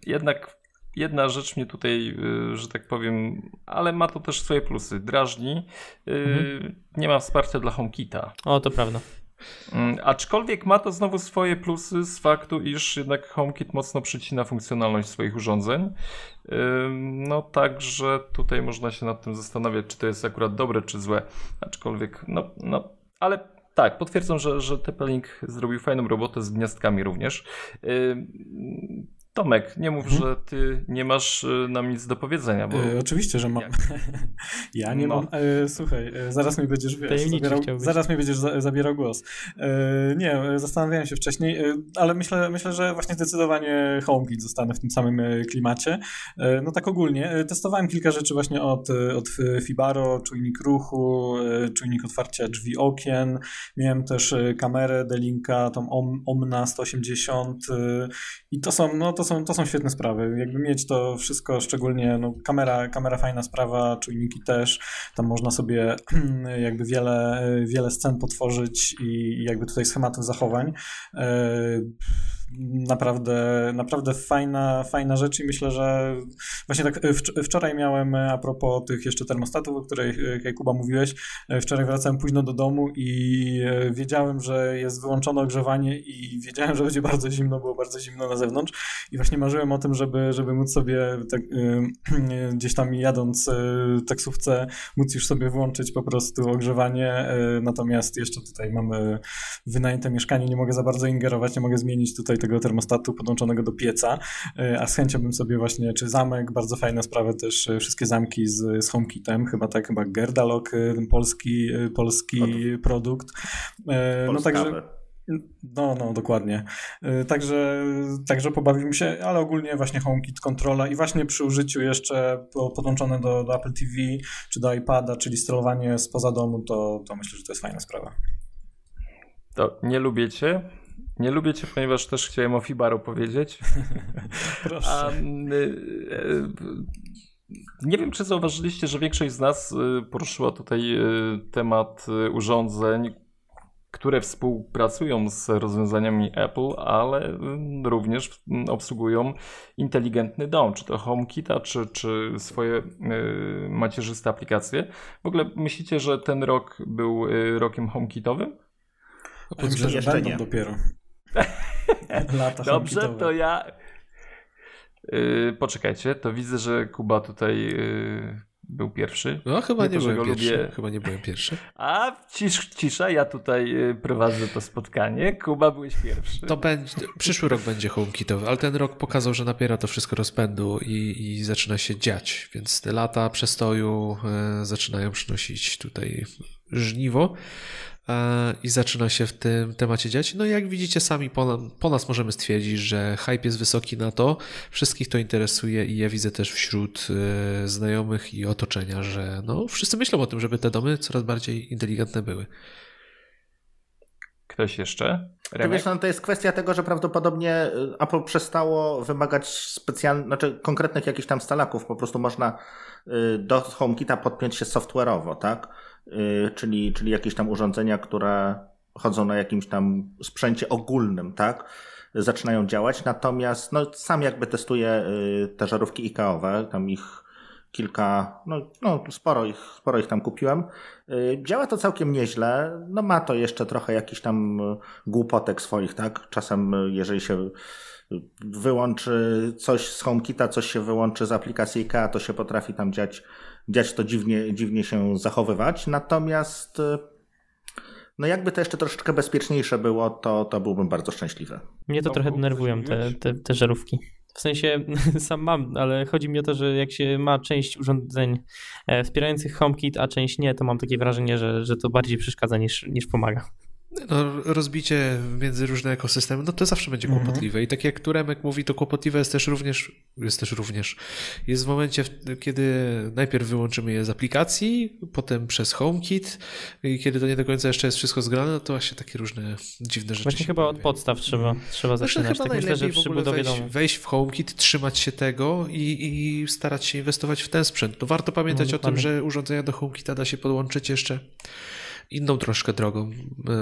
jednak jedna rzecz mnie tutaj, y, że tak powiem, ale ma to też swoje plusy. Drażni. Y, Mhm. Nie ma wsparcia dla HomeKita. O, to prawda. Mm, Aczkolwiek ma to znowu swoje plusy z faktu, iż jednak HomeKit mocno przycina funkcjonalność swoich urządzeń. No także tutaj można się nad tym zastanawiać, czy to jest akurat dobre, czy złe. Aczkolwiek, no, no ale tak, potwierdzam, że, że TP-Link zrobił fajną robotę z gniazdkami również. Tomek, nie mów, Mhm. że ty nie masz y, nam nic do powiedzenia, bo E, oczywiście, że mam. Jak? ja nie No. mam. E, słuchaj, e, zaraz mi będziesz wiesz, zabierał, zaraz mi będziesz za, zabierał głos. E, nie, e, zastanawiałem się wcześniej, e, ale myślę, myślę, że właśnie zdecydowanie HomeKit zostanę w tym samym klimacie. E, no tak ogólnie. Testowałem kilka rzeczy właśnie od, od Fibaro, czujnik ruchu, czujnik otwarcia drzwi okien. Miałem też kamerę Delinka, tą Om, Omna 180 e, i to są, no, to, są, to są świetne sprawy. Jakby mieć to wszystko, szczególnie no, kamera, kamera fajna sprawa, czujniki też. Tam można sobie jakby wiele, wiele scen potworzyć i jakby tutaj schematów zachowań. Naprawdę, naprawdę fajna, fajna rzecz i myślę, że właśnie tak wcz- wczoraj miałem a propos tych jeszcze termostatów, o których Kuba mówiłeś, wczoraj wracałem późno do domu i wiedziałem, że jest wyłączone ogrzewanie i wiedziałem, że będzie bardzo zimno, było bardzo zimno na zewnątrz i właśnie marzyłem o tym, żeby, żeby móc sobie tak, gdzieś tam jadąc e, taksówce móc już sobie włączyć po prostu ogrzewanie, e, natomiast jeszcze tutaj mamy wynajęte mieszkanie, nie mogę za bardzo ingerować, nie mogę zmienić tutaj tego termostatu podłączonego do pieca, e, a z chęcią bym sobie właśnie, czy zamek, bardzo fajna sprawa też, e, wszystkie zamki z, z HomeKitem, chyba tak, chyba Gerdalok, e, ten polski, polski produkt. E, No także no, no, dokładnie. Także, także pobawimy się, ale ogólnie właśnie HomeKit kontrola i właśnie przy użyciu jeszcze po- podłączone do, do Apple TV czy do iPada, czyli sterowanie spoza domu, to, to myślę, że to jest fajna sprawa. to nie lubię cię. Nie lubię cię, ponieważ też chciałem o Fibaru powiedzieć. Proszę. A, y, y, nie wiem, czy zauważyliście, że większość z nas y, poruszyła tutaj temat urządzeń, które współpracują z rozwiązaniami Apple, ale również y, obsługują inteligentny dom, czy to HomeKita, czy, czy swoje y, macierzyste aplikacje. W ogóle myślicie, że ten rok był rokiem HomeKitowym? Myślę, że będą nie. dopiero. Lata Dobrze, to ja. Yy, poczekajcie, to widzę, że Kuba tutaj yy, był pierwszy. No chyba Nie nie, to, byłem pierwszy. lubię. Chyba nie byłem pierwszy. A cisz, cisza, ja tutaj yy, prowadzę to spotkanie. Kuba, byłeś pierwszy. To będzie, przyszły rok będzie HomeKitowy, ale ten rok pokazał, że nabiera to wszystko rozpędu i, i zaczyna się dziać, więc te lata przestoju e, zaczynają przynosić tutaj żniwo i zaczyna się w tym temacie dziać. No i jak widzicie sami po, po nas możemy stwierdzić, że hype jest wysoki na to, wszystkich to interesuje i ja widzę też wśród e, znajomych i otoczenia, że no wszyscy myślą o tym, żeby te domy coraz bardziej inteligentne były. Ktoś jeszcze? To, wiesz, no, to jest kwestia tego, że prawdopodobnie y, Apple przestało wymagać specjalnych, znaczy konkretnych jakichś tam stalaków. Po prostu można do HomeKita podpiąć się software'owo, tak? Y, Czyli, czyli jakieś tam urządzenia, które chodzą na jakimś tam sprzęcie ogólnym, tak? Zaczynają działać. Natomiast no, sam jakby testuję y, te żarówki IKEA-owe, tam ich kilka, no, no sporo, ich, sporo ich tam kupiłem. Y, Działa to całkiem nieźle. No ma to jeszcze trochę jakiś tam głupotek swoich, tak? Czasem jeżeli się wyłączy coś z HomeKita, coś się wyłączy z aplikacji IKEA, to się potrafi tam dziać, dziać to dziwnie, dziwnie się zachowywać. Natomiast y, no jakby to jeszcze troszeczkę bezpieczniejsze było, to, to byłbym bardzo szczęśliwy. Mnie to Tomku, trochę denerwują te, te, te żarówki. W sensie sam mam, ale chodzi mi o to, że jak się ma część urządzeń e, wspierających HomeKit, a część nie, to mam takie wrażenie, że, że to bardziej przeszkadza niż, niż pomaga. No, rozbicie między różne ekosystemy, no to zawsze będzie Mhm. kłopotliwe. I tak jak Turemek mówi, to kłopotliwe jest też również, jest też również, jest w momencie, kiedy najpierw wyłączymy je z aplikacji, potem przez HomeKit i kiedy to nie do końca jeszcze jest wszystko zgrane, no to właśnie takie różne dziwne rzeczy. Właśnie chyba od podstaw trzeba, trzeba Znaczy, zaczynać. chyba Tak myślę, że najlepiej w ogóle wejść, domu. wejść w HomeKit, trzymać się tego i, i starać się inwestować w ten sprzęt. No warto pamiętać No, o tym, że urządzenia do HomeKita da się podłączyć jeszcze inną troszkę drogą,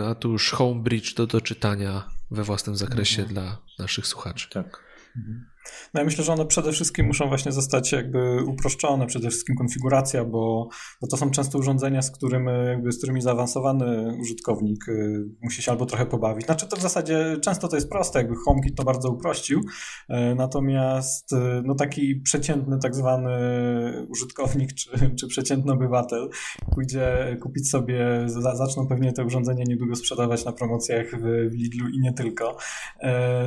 a tu już Homebridge do doczytania we własnym zakresie dla naszych słuchaczy. Tak. No ja myślę, że one przede wszystkim muszą właśnie zostać jakby uproszczone, przede wszystkim konfiguracja, bo, bo to są często urządzenia, z, którym, jakby, z którymi zaawansowany użytkownik y, musi się albo trochę pobawić. Znaczy to w zasadzie często to jest proste, jakby HomeKit to bardzo uprościł, y, natomiast y, no taki przeciętny tak zwany użytkownik czy, czy przeciętny obywatel pójdzie kupić sobie, za, zaczną pewnie te urządzenia niedługo sprzedawać na promocjach w, Lidlu i nie tylko.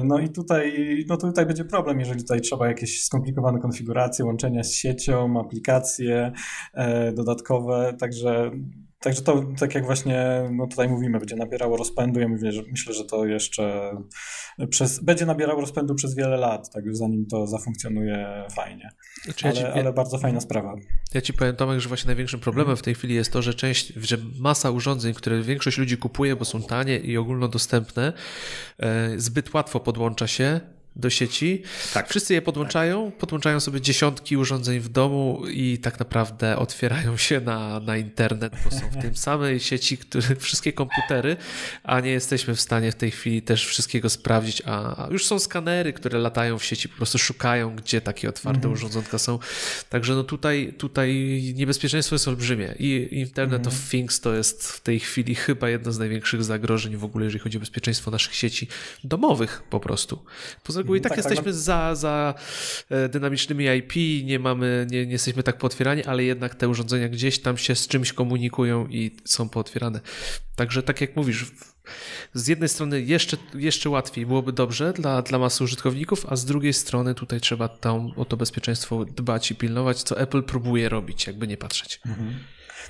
No i tutaj, no tutaj będzie problem, jeżeli tutaj trzeba jakieś skomplikowane konfiguracje, łączenia z siecią, aplikacje e, dodatkowe, także Także to, tak jak właśnie no tutaj mówimy, będzie nabierało rozpędu. Ja mówię, że myślę, że to jeszcze przez, będzie nabierało rozpędu przez wiele lat, tak zanim to zafunkcjonuje fajnie. Znaczy, ja, ci, Ale, ale bardzo fajna sprawa. ja ci powiem, Tomek, że właśnie największym problemem w tej chwili jest to, że część, że masa urządzeń, które większość ludzi kupuje, bo są tanie i ogólnodostępne, e, zbyt łatwo podłącza się do sieci. Tak. Wszyscy je podłączają, podłączają sobie dziesiątki urządzeń w domu i tak naprawdę otwierają się na, na internet, bo są w tym samej sieci, które, wszystkie komputery, a nie jesteśmy w stanie w tej chwili też wszystkiego sprawdzić, a, już są skanery, które latają w sieci, po prostu szukają, gdzie takie otwarte urządzonka są. Także no tutaj, tutaj niebezpieczeństwo jest olbrzymie i Internet of Things to jest w tej chwili chyba jedno z największych zagrożeń w ogóle, jeżeli chodzi o bezpieczeństwo naszych sieci domowych po prostu. Poza reguły i tak Tak, tak, jesteśmy za, za e, dynamicznymi IP, nie mamy, nie, nie jesteśmy tak pootwierani, ale jednak te urządzenia gdzieś tam się z czymś komunikują i są pootwierane. Także tak jak mówisz, z jednej strony jeszcze, jeszcze łatwiej byłoby dobrze dla, dla masy użytkowników, a z drugiej strony tutaj trzeba tam o to bezpieczeństwo dbać i pilnować, co Apple próbuje robić, jakby nie patrzeć.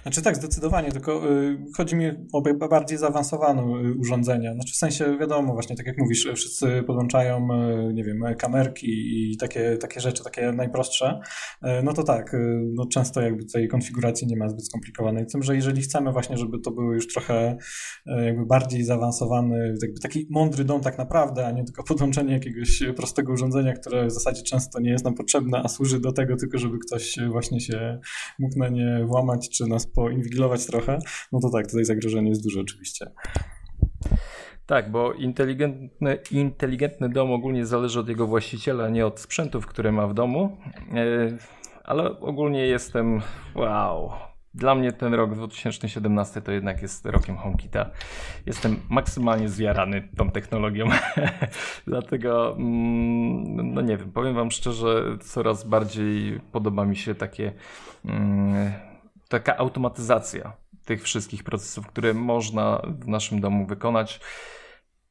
Znaczy tak, zdecydowanie, tylko y, chodzi mi o bardziej zaawansowane y, urządzenia. Znaczy w sensie wiadomo, właśnie tak jak mówisz, wszyscy podłączają, y, nie wiem, kamerki i takie, takie rzeczy, takie najprostsze. No to tak, no często jakby tej konfiguracji nie ma zbyt skomplikowanej. Tym, że jeżeli chcemy właśnie, żeby to były już trochę jakby bardziej zaawansowany, jakby taki mądry dom tak naprawdę, a nie tylko podłączenie jakiegoś prostego urządzenia, które w zasadzie często nie jest nam potrzebne, a służy do tego tylko, żeby ktoś właśnie się mógł na nie włamać, czy nas poinwigilować trochę, no to tak, tutaj zagrożenie jest duże oczywiście. Tak, bo inteligentny, inteligentny dom ogólnie zależy od jego właściciela, nie od sprzętów, które ma w domu. E, Ale ogólnie jestem. Wow. Dla mnie ten rok 2017 to jednak jest rokiem HomeKita. Jestem maksymalnie zjarany tą technologią. Dlatego, mm, no nie wiem, powiem Wam szczerze, coraz bardziej podoba mi się takie. mm, taka automatyzacja tych wszystkich procesów, które można w naszym domu wykonać.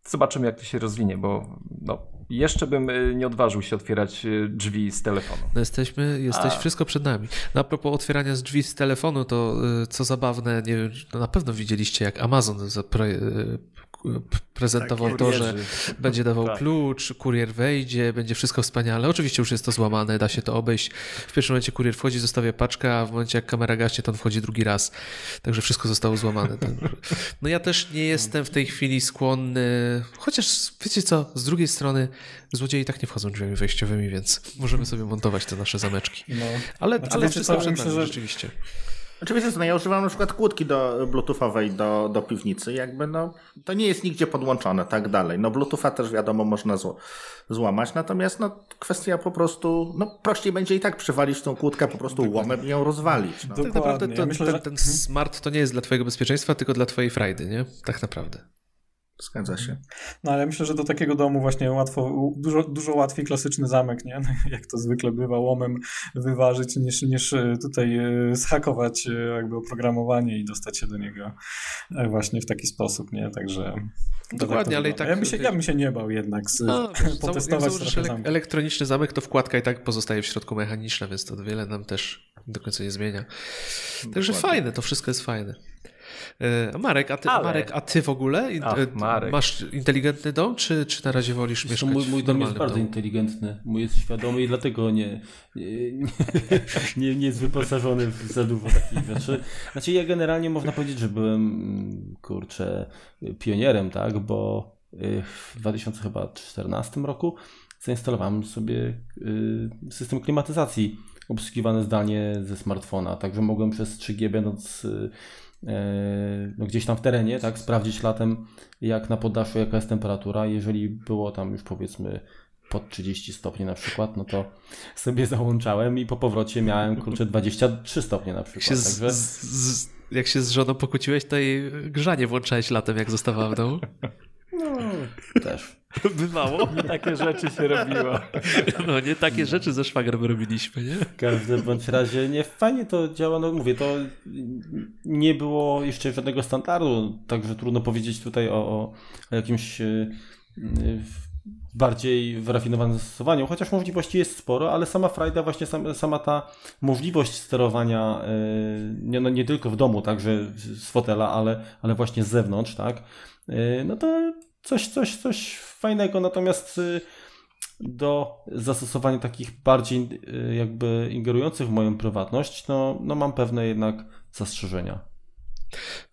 Zobaczymy, jak to się rozwinie, bo no, jeszcze bym y, nie odważył się otwierać y, drzwi z telefonu. No jesteśmy, jesteś A. wszystko przed nami. No a propos otwierania z drzwi z telefonu, to y, co zabawne, nie wiem, no na pewno widzieliście, jak Amazon prezentował to, że będzie dawał Tak. klucz, kurier wejdzie, będzie wszystko wspaniale. Oczywiście już jest to złamane, da się to obejść. W pierwszym momencie kurier wchodzi, zostawia paczkę, a w momencie jak kamera gaśnie, to on wchodzi drugi raz. Także wszystko zostało złamane. Także- No ja też nie jestem w tej chwili skłonny, chociaż wiecie co, z drugiej strony złodzieje i tak nie wchodzą drzwiami wejściowymi, więc możemy sobie montować te nasze zameczki. No. Ale, Znaczy, ale wszystko przed myślę, nami, że- rzeczywiście. Oczywiście, no ja używam na przykład kłódki do bluetoothowej do, do piwnicy, jakby no, to nie jest nigdzie podłączone, tak dalej. No bluetootha też wiadomo można zł- złamać, natomiast no kwestia po prostu, no prościej będzie i tak przywalić tą kłódkę, po prostu łomem i ją rozwalić. No. Tak naprawdę Dokładnie. to, Ja myślę, ten, że- ten smart to nie jest dla twojego bezpieczeństwa, tylko dla twojej frajdy, nie? Tak naprawdę. Zgadza się. No ale myślę, że do takiego domu właśnie łatwo, dużo, dużo łatwiej klasyczny zamek, nie? Jak to zwykle bywa, łomem wyważyć, niż, niż e, tutaj e, zhakować e, jakby oprogramowanie i dostać się do niego właśnie w taki sposób, nie? Także... Dokładnie, ale i tak- Ja bym, się, ja bym się nie bał jednak z, No, jak potestować trochę elek- zamek. elektroniczny zamek, to wkładka i tak pozostaje w środku mechaniczna, więc to wiele nam też do końca nie zmienia. Także Dokładnie. fajne, to wszystko jest fajne. E, Marek, a ty, Ale... Marek, a ty w ogóle Ach, Marek. masz inteligentny dom, czy, czy na razie wolisz Wiesz, mieszkać mój, mój dom jest bardzo domu? inteligentny. Mój jest świadomy i dlatego nie, nie, nie, nie jest wyposażony w za dużo takich rzeczy. Znaczy ja generalnie można powiedzieć, że byłem kurczę pionierem, tak, bo y, w 2014 roku zainstalowałem sobie y, system klimatyzacji obsługiwany zdalnie ze smartfona, także mogłem przez 3G będąc y, e, no gdzieś tam w terenie, tak, sprawdzić latem jak na poddaszu jaka jest temperatura, jeżeli było tam już powiedzmy pod 30 stopni na przykład, no to sobie załączałem i po powrocie miałem kurczę 23 stopnie na przykład. Jak się, także... z, z, jak się z żoną pokłóciłeś, to jej grzanie włączałeś latem, jak zostawała w domu? No, też. Bywało. Nie takie rzeczy się robiło. No nie takie rzeczy ze szwagrem robiliśmy, nie? W każdym bądź razie nie fajnie to działa, no mówię, to nie było jeszcze żadnego standardu, także trudno powiedzieć tutaj o, o jakimś y, bardziej wyrafinowanym zastosowaniu, chociaż możliwości jest sporo, ale sama frajda, właśnie sama, sama ta możliwość sterowania y, nie, no nie tylko w domu, także z fotela, ale, ale właśnie z zewnątrz, tak, y, no to coś, coś, coś fajnego, natomiast y, do zastosowania takich bardziej y, jakby ingerujących w moją prywatność, no, no mam pewne jednak zastrzeżenia.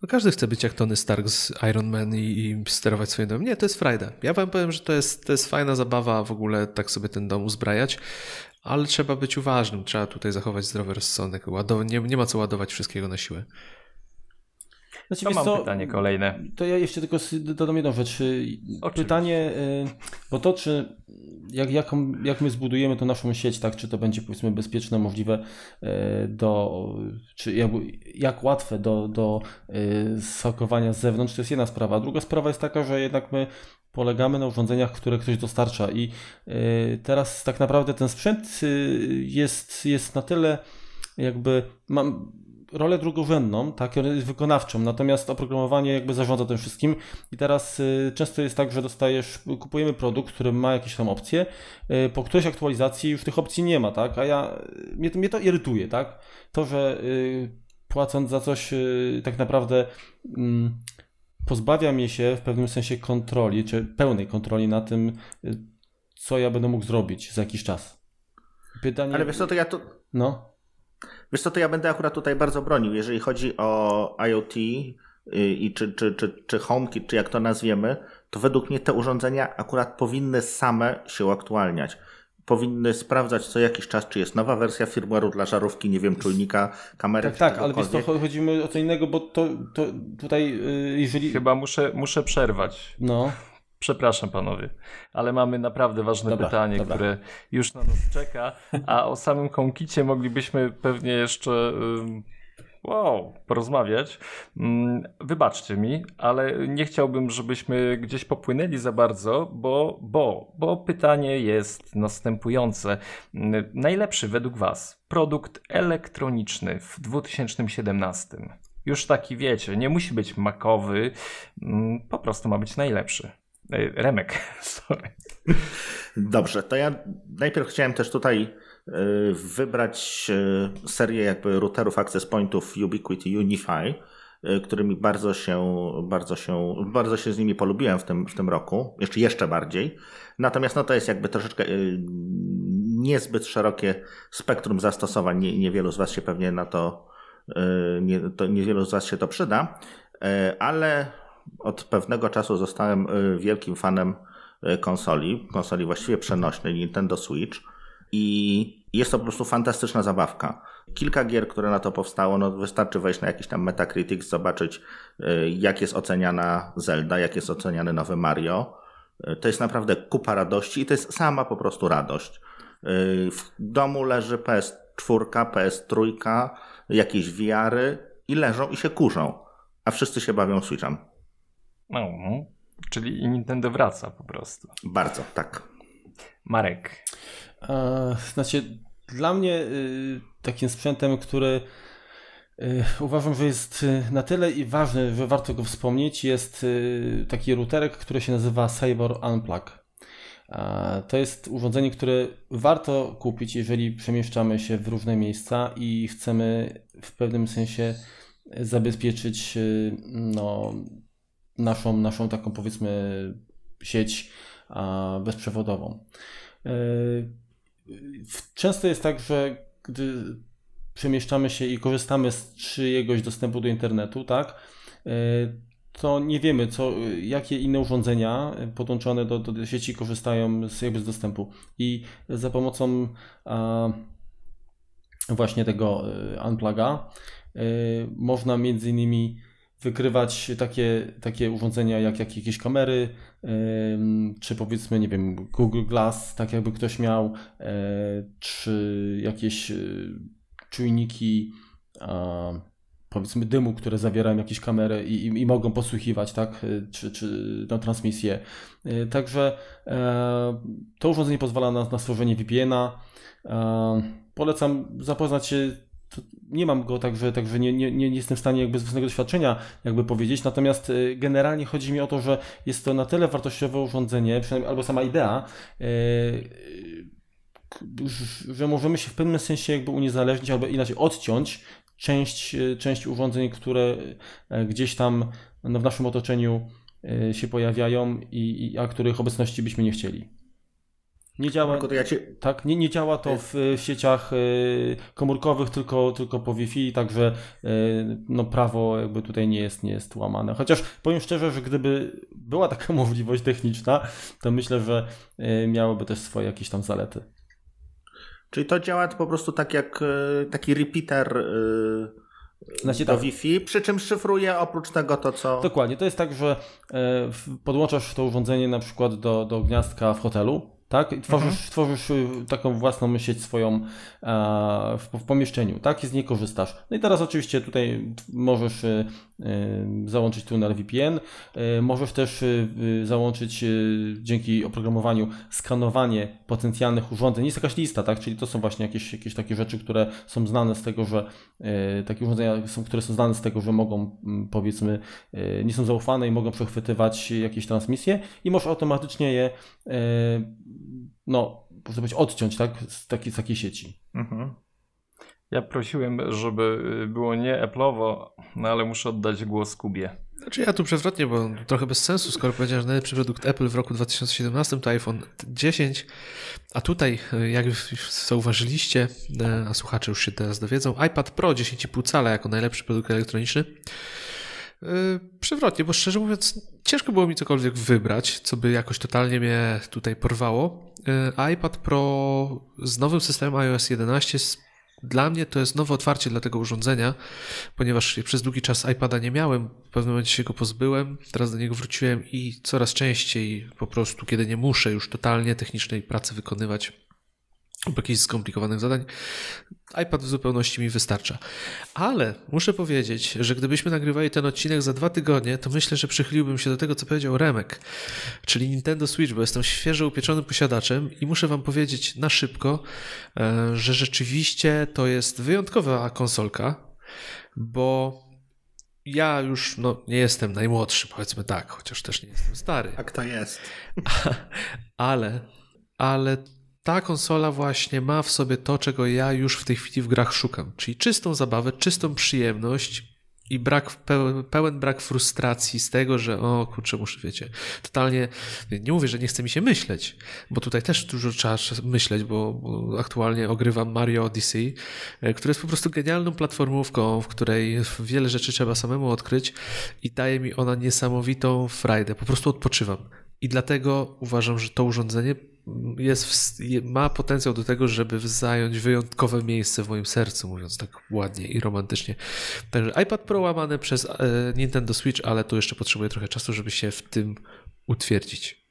No każdy chce być jak Tony Stark z Iron Man i, i sterować swoim domem. Nie, to jest frajda. Ja wam powiem, że to jest, to jest fajna zabawa w ogóle tak sobie ten dom uzbrajać, ale trzeba być uważnym. Trzeba tutaj zachować zdrowy rozsądek. nie, nie ma co ładować wszystkiego na siłę. Znaczy, to mam co, pytanie kolejne. To ja jeszcze tylko dodam jedną rzecz. Oczywiście. Pytanie, y, bo to czy jak, jak, jak my zbudujemy tą naszą sieć, tak, czy to będzie powiedzmy bezpieczne, możliwe y, do, czy jak, jak łatwe do, do y, schakowania z zewnątrz, to jest jedna sprawa. Druga sprawa jest taka, że jednak my polegamy na urządzeniach, które ktoś dostarcza i teraz tak naprawdę ten sprzęt jest, jest na tyle jakby mam rolę drugorzędną, tak, wykonawczą, natomiast oprogramowanie jakby zarządza tym wszystkim. I teraz y, często jest tak, że dostajesz, kupujemy produkt, który ma jakieś tam opcje, y, po którejś aktualizacji już tych opcji nie ma, tak, a ja, mnie to, mnie to irytuje, tak, to, że y, płacąc za coś tak naprawdę mm, pozbawia mnie się w pewnym sensie kontroli, czy pełnej kontroli na tym, co ja będę mógł zrobić za jakiś czas. Pytanie... Ale wiesz co, to ja to... No. Wiesz co, to ja będę akurat tutaj bardzo bronił, jeżeli chodzi o IoT i czy, czy, czy, czy HomeKit, czy jak to nazwiemy, to według mnie te urządzenia akurat powinny same się uaktualniać. Powinny sprawdzać co jakiś czas, czy jest nowa wersja firmware'u dla żarówki, nie wiem, czujnika, kamery. Tak, tak, ale wiesz co, chodzimy o co innego, bo to, to tutaj, y, jeżeli... Chyba muszę, muszę przerwać. No. Przepraszam panowie, ale mamy naprawdę ważne dobra, pytanie, dobra. które już na nas czeka, a o samym Konkicie moglibyśmy pewnie jeszcze wow, porozmawiać. Mm, wybaczcie mi, ale nie chciałbym, żebyśmy gdzieś popłynęli za bardzo, bo, bo, bo pytanie jest następujące. Mm, najlepszy według was produkt elektroniczny w 2017? Już taki wiecie, nie musi być makowy, mm, po prostu ma być najlepszy. Remek, sorry. Dobrze, to ja najpierw chciałem też tutaj y, wybrać y, serię jakby routerów access pointów Ubiquiti Unify, y, którymi bardzo się, bardzo się, bardzo się z nimi polubiłem w tym, w tym roku, jeszcze, jeszcze bardziej. Natomiast no to jest jakby troszeczkę niezbyt szerokie spektrum zastosowań. Nie, niewielu z Was się pewnie na to, nie, to niewielu z Was się to przyda, ale od pewnego czasu zostałem y, wielkim fanem y, konsoli, konsoli właściwie przenośnej Nintendo Switch i jest to po prostu fantastyczna zabawka. Kilka gier, które na to powstało, no wystarczy wejść na jakiś tam Metacritic, zobaczyć y, jak jest oceniana Zelda, jak jest oceniany nowy Mario. To jest naprawdę kupa radości i to jest sama po prostu radość. W domu leży PS4, PS3, jakieś wiary i leżą i się kurzą, a wszyscy się bawią Switchem. No, czyli Nintendo wraca po prostu. Bardzo, tak. Marek. E, znaczy, dla mnie y, takim sprzętem, który y, uważam, że jest y, na tyle i ważny, że warto go wspomnieć, jest y, taki routerek, który się nazywa Cyber Unplug. E, to jest urządzenie, które warto kupić, jeżeli przemieszczamy się w różne miejsca i chcemy w pewnym sensie zabezpieczyć no, naszą, naszą taką powiedzmy sieć bezprzewodową. Często jest tak, że gdy przemieszczamy się i korzystamy z czyjegoś dostępu do internetu, tak, to nie wiemy, co, jakie inne urządzenia podłączone do, do sieci korzystają z, jakby z dostępu. I za pomocą a, właśnie tego e, unpluga y, można między innymi wykrywać takie, takie urządzenia jak, jak jakieś kamery, czy powiedzmy, nie wiem, Google Glass, tak jakby ktoś miał, y, czy jakieś czujniki powiedzmy dymu, które zawierają jakieś kamery i, i, i mogą posłuchiwać, tak, czy, czy na transmisję. Także e, to urządzenie pozwala na, na stworzenie VPN-a. E, polecam zapoznać się nie mam go, także, także nie, nie, nie jestem w stanie jakby z własnego doświadczenia jakby powiedzieć, natomiast e, generalnie chodzi mi o to, że jest to na tyle wartościowe urządzenie, przynajmniej albo sama idea, że możemy się w pewnym sensie jakby uniezależnić albo inaczej odciąć część, część urządzeń, które gdzieś tam no, w naszym otoczeniu się pojawiają i, i a których obecności byśmy nie chcieli. Nie działa, ja ci... tak, nie, nie działa to w, w, sieciach e, komórkowych, tylko, tylko po Wi-Fi, także no, prawo jakby tutaj nie jest, nie jest łamane. Chociaż powiem szczerze, że gdyby była taka możliwość techniczna, to myślę, że miałoby też swoje jakieś tam zalety. Czyli to działa po prostu tak jak e, taki repeater e, znaczy, do tak. Wi-Fi, przy czym szyfruje oprócz tego to, co... Dokładnie, to jest tak, że podłączasz to urządzenie na przykład do, do gniazdka w hotelu, tak? I tworzysz, mhm. tworzysz y, taką własną sieć swoją e, w, pomieszczeniu, tak? I z niej korzystasz. No i teraz oczywiście tutaj możesz y, załączyć tunel VPN, możesz też załączyć dzięki oprogramowaniu skanowanie potencjalnych urządzeń. Jest jakaś lista, tak? Czyli to są właśnie jakieś, jakieś takie rzeczy, które są znane z tego, że takie urządzenia, są, które są znane z tego, że mogą powiedzmy, nie są zaufane i mogą przechwytywać jakieś transmisje i możesz automatycznie je no, można powiedzieć, odciąć tak, z, takiej, z takiej sieci. Mhm. Ja prosiłem, żeby było nie Apple'owo, no ale muszę oddać głos Kubie. Znaczy ja tu przewrotnie, bo trochę bez sensu, skoro powiedziałem, że najlepszy produkt Apple w roku 2017 to iPhone 10, a tutaj, jak zauważyliście, e, a słuchacze już się teraz dowiedzą, iPad Pro 10,5 cala jako najlepszy produkt elektroniczny. Przewrotnie, bo szczerze mówiąc, ciężko było mi cokolwiek wybrać, co by jakoś totalnie mnie tutaj porwało. IPad Pro z nowym systemem iOS 11 dla mnie to jest nowe otwarcie dla tego urządzenia, ponieważ przez długi czas iPada nie miałem, w pewnym momencie się go pozbyłem, teraz do niego wróciłem i coraz częściej po prostu, kiedy nie muszę już totalnie technicznej pracy wykonywać, lub jakichś skomplikowanych zadań, iPad w zupełności mi wystarcza. Ale muszę powiedzieć, że gdybyśmy nagrywali ten odcinek za dwa tygodnie, to myślę, że przychyliłbym się do tego, co powiedział Remek, czyli Nintendo Switch, bo jestem świeżo upieczonym posiadaczem i muszę wam powiedzieć na szybko, e, że rzeczywiście to jest wyjątkowa konsolka, bo ja już no, nie jestem najmłodszy, powiedzmy tak, chociaż też nie jestem stary. A kto jest? ale, ale ta konsola właśnie ma w sobie to, czego ja już w tej chwili w grach szukam, czyli czystą zabawę, czystą przyjemność i brak, pełen brak frustracji z tego, że o kurczę, muszę, wiecie, totalnie, nie mówię, że nie chce mi się myśleć, bo tutaj też dużo trzeba myśleć, bo, aktualnie ogrywam Mario Odyssey, e, które jest po prostu genialną platformówką, w której wiele rzeczy trzeba samemu odkryć i daje mi ona niesamowitą frajdę, po prostu odpoczywam. I dlatego uważam, że to urządzenie jest, ma potencjał do tego, żeby zająć wyjątkowe miejsce w moim sercu, mówiąc tak ładnie i romantycznie. Także iPad Pro łamane przez e, Nintendo Switch, ale tu jeszcze potrzebuję trochę czasu, żeby się w tym utwierdzić.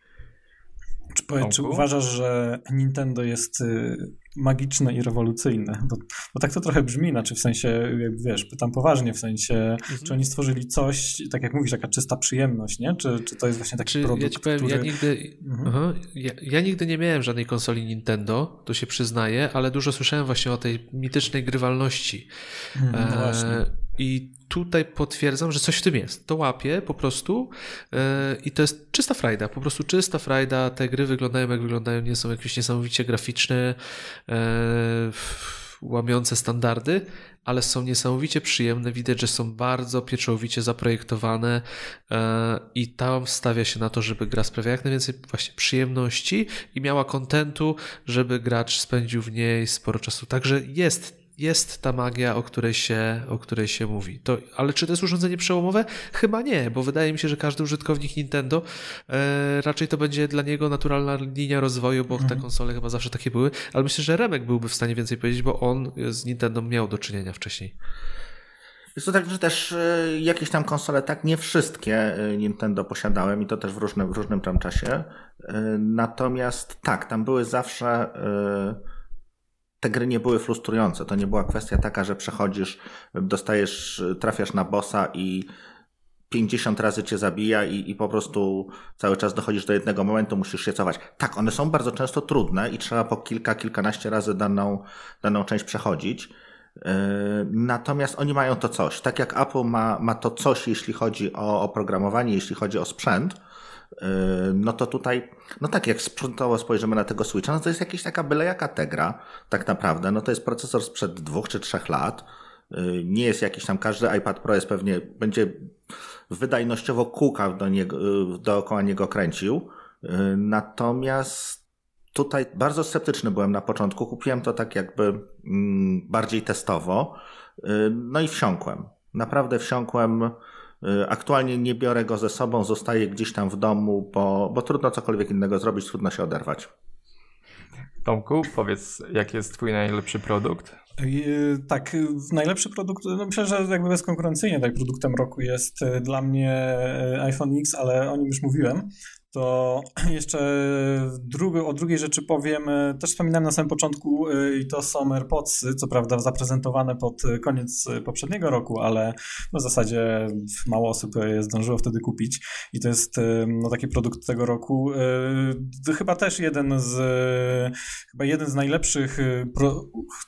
Czy, powiedz, czy uważasz, że Nintendo jest y, magiczne i rewolucyjne? Bo, bo, tak to trochę brzmi, znaczy w sensie, jak wiesz, pytam poważnie, w sensie, mhm. czy oni stworzyli coś, tak jak mówisz, taka czysta przyjemność, nie? Czy, czy to jest właśnie taki czy produkt, ja ci powiem, który... ja nigdy, mhm. ja, ja, nigdy nie miałem żadnej konsoli Nintendo, to się przyznaję, ale dużo słyszałem właśnie o tej mitycznej grywalności. Mhm, no e, I tutaj potwierdzam, że coś w tym jest. To łapię po prostu yy, i to jest czysta frajda, po prostu czysta frajda. Te gry wyglądają jak wyglądają, nie są jakieś niesamowicie graficzne. Yy, łamiące standardy, ale są niesamowicie przyjemne. Widać, że są bardzo pieczołowicie zaprojektowane e, i tam stawia się na to, żeby gra sprawiała jak najwięcej właśnie przyjemności i miała kontentu, żeby gracz spędził w niej sporo czasu. Także jest jest ta magia, o której się, o której się mówi. To, ale czy to jest urządzenie przełomowe? Chyba nie, bo wydaje mi się, że każdy użytkownik Nintendo e, raczej to będzie dla niego naturalna linia rozwoju, bo mhm. te konsole chyba zawsze takie były, ale myślę, że Remek byłby w stanie więcej powiedzieć, bo on z Nintendo miał do czynienia wcześniej. Jest to tak, że też e, jakieś tam konsole, tak, nie wszystkie e, Nintendo posiadałem i to też w różnym, w różnym tam czasie. E, natomiast tak, tam były zawsze te gry nie były frustrujące. To nie była kwestia taka, że przechodzisz, dostajesz, trafiasz na bossa i 50 razy cię zabija i, i po prostu cały czas dochodzisz do jednego momentu, musisz się cofać. Tak, one są bardzo często trudne i trzeba po kilka, kilkanaście razy daną, daną część przechodzić. Yy, natomiast oni mają to coś. Tak jak Apple ma, ma to coś, jeśli chodzi o oprogramowanie, jeśli chodzi o sprzęt, no to tutaj, no tak jak sprzętowo spojrzymy na tego Switcha, no to jest jakaś taka byle jaka Tegra, tak naprawdę. No to jest procesor sprzed dwóch czy trzech lat. Yy, nie jest jakiś tam, każdy iPad Pro jest pewnie, będzie wydajnościowo kółka do niego, dookoła niego kręcił. Natomiast tutaj bardzo sceptyczny byłem na początku. Kupiłem to tak jakby mm, bardziej testowo. No i wsiąkłem. Naprawdę wsiąkłem. Aktualnie nie biorę go ze sobą, zostaje gdzieś tam w domu, bo, bo trudno cokolwiek innego zrobić, trudno się oderwać. Tomku, powiedz, jaki jest Twój najlepszy produkt? Tak, najlepszy produkt, no myślę, że jakby bezkonkurencyjnie tak produktem roku jest dla mnie iPhone X, ale o nim już mówiłem to jeszcze drugi, o drugiej rzeczy powiem. Też wspominałem na samym początku y, i to są AirPods, co prawda zaprezentowane pod koniec poprzedniego roku, ale w zasadzie mało osób je zdążyło wtedy kupić i to jest y, no, taki produkt tego roku. Y, chyba też jeden z chyba jeden z najlepszych,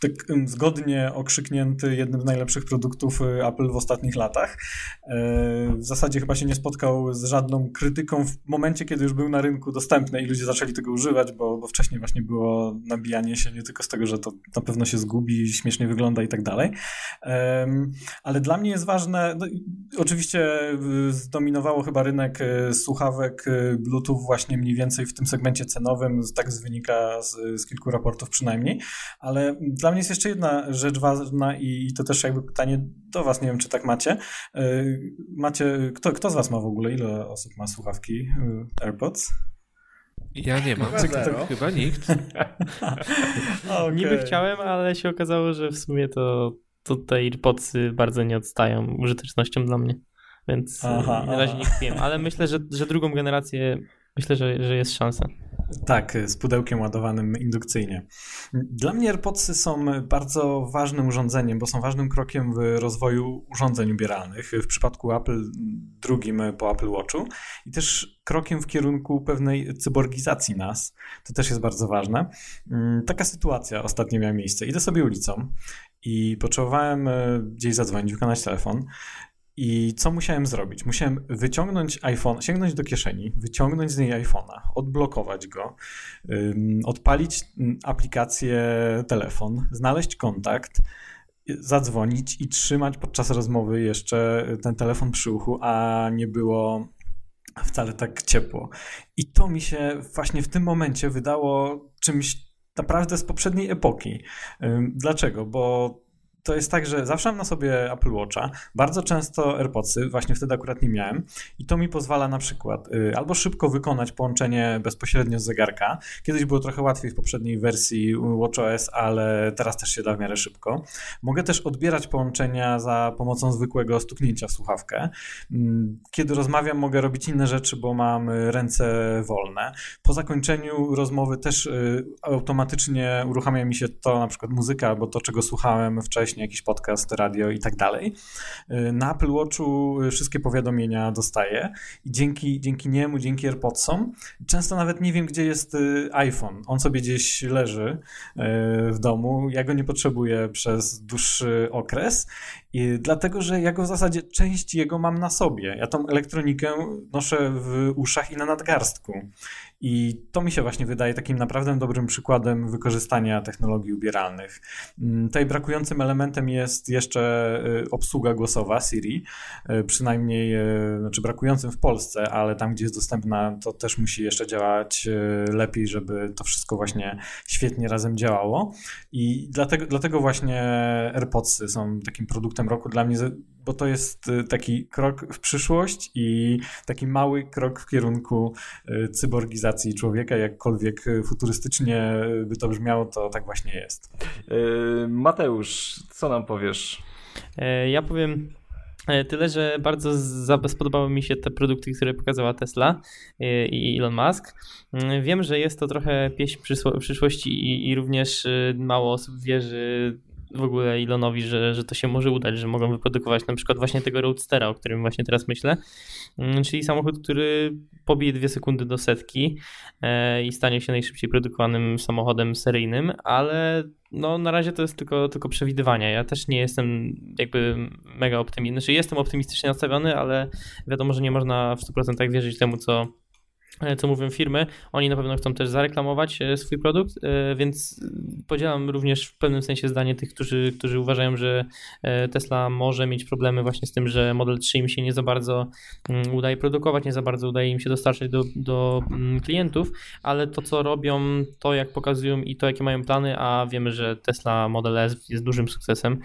tak zgodnie okrzyknięty jednym z najlepszych produktów Apple w ostatnich latach. W zasadzie chyba się nie spotkał z żadną krytyką w momencie, kiedy kiedy już był na rynku dostępny i ludzie zaczęli tego używać, bo, bo wcześniej właśnie było nabijanie się nie tylko z tego, że to na pewno się zgubi, śmiesznie wygląda i tak dalej. Ale dla mnie jest ważne, no, oczywiście zdominowało chyba rynek y, słuchawek y, Bluetooth właśnie mniej więcej w tym segmencie cenowym, tak wynika z, z kilku raportów przynajmniej, ale dla mnie jest jeszcze jedna rzecz ważna i, to też jakby pytanie do was, nie wiem czy tak macie. Macie, kto, kto z was ma w ogóle, ile osób ma słuchawki AirPods? Ja nie mam. Chyba, Chyba nikt. okay. Niby chciałem, ale się okazało, że w sumie to, to te AirPodsy bardzo nie odstają użytecznością dla mnie. Więc aha, na razie aha. nie kupiłem. Ale myślę, że, że drugą generację myślę, że, że jest szansa. Tak, z pudełkiem ładowanym indukcyjnie. Dla mnie AirPodsy są bardzo ważnym urządzeniem, bo są ważnym krokiem w rozwoju urządzeń ubieralnych. W przypadku Apple drugim po Apple Watchu i też krokiem w kierunku pewnej cyborgizacji nas. To też jest bardzo ważne. Mm, taka sytuacja ostatnio miała miejsce. Idę sobie ulicą i potrzebowałem e, gdzieś zadzwonić, wykonać telefon. I co musiałem zrobić? Musiałem wyciągnąć iPhone, sięgnąć do kieszeni, wyciągnąć z niej iPhone'a, odblokować go, odpalić mm, aplikację telefon, znaleźć kontakt, zadzwonić i trzymać podczas rozmowy jeszcze ten telefon przy uchu, a nie było wcale tak ciepło. I to mi się właśnie w tym momencie wydało czymś naprawdę z poprzedniej epoki. Dlaczego? Bo to jest tak, że zawsze mam na sobie Apple Watcha, bardzo często AirPodsy, właśnie wtedy akurat nie miałem i to mi pozwala na przykład y, albo szybko wykonać połączenie bezpośrednio z zegarka. Kiedyś było trochę łatwiej w poprzedniej wersji WatchOS, ale teraz też się da w miarę szybko. Mogę też odbierać połączenia za pomocą zwykłego stuknięcia w słuchawkę. Mm, kiedy rozmawiam, mogę robić inne rzeczy, bo mam ręce wolne. Po zakończeniu rozmowy też y, automatycznie uruchamia mi się to, na przykład muzyka, albo to, czego słuchałem wcześniej właśnie jakiś podcast, radio i tak dalej. Y, na Apple Watchu y, wszystkie powiadomienia dostaję i dzięki, dzięki niemu, dzięki AirPodsom, często nawet nie wiem, gdzie jest y, iPhone. On sobie gdzieś leży w domu, ja go nie potrzebuję przez dłuższy okres dlatego, że ja go w zasadzie część jego mam na sobie. Ja tą elektronikę noszę w uszach i na nadgarstku. I to mi się właśnie wydaje takim naprawdę dobrym przykładem wykorzystania technologii ubieralnych. Mm, tutaj brakującym elementem jest jeszcze y, obsługa głosowa Siri, y, przynajmniej, y, znaczy brakującym w Polsce, ale tam, gdzie jest dostępna, to też musi jeszcze działać lepiej, żeby to wszystko właśnie świetnie razem działało. I dlatego, dlatego właśnie AirPodsy są takim produktem roku dla mnie bo to jest y, taki krok w przyszłość i taki mały krok w kierunku y, cyborgizacji człowieka, jakkolwiek y, futurystycznie by to brzmiało, to tak właśnie jest. Mateusz, co nam powiesz? E, ja powiem e, Tyle, że bardzo spodobały mi się te produkty, które pokazała Tesla e, i Elon Musk. Mm, wiem, że jest to trochę pieśń przyszłości i również mało osób wierzy w ogóle Elonowi, że, że to się może udać, że mogą wyprodukować na przykład właśnie tego Roadstera, o którym właśnie teraz myślę, mm, czyli samochód, który pobije dwie sekundy do setki e, i stanie się najszybciej produkowanym samochodem seryjnym, ale no na razie to jest tylko, tylko przewidywanie. Ja też nie jestem jakby mega optymistyczny, znaczy jestem optymistycznie nastawiony, ale wiadomo, że nie można w 100% wierzyć temu, co co mówią firmy, oni na pewno chcą też zareklamować e, swój produkt, e, więc podzielam również w pewnym sensie zdanie tych, którzy, którzy uważają, że Tesla może mieć problemy właśnie z tym, że Model 3 im się nie za bardzo mm, udaje produkować, nie za bardzo udaje im się dostarczać do, do mm, klientów, ale to co robią, to jak pokazują i to jakie mają plany, a wiemy, że Tesla Model S jest dużym sukcesem,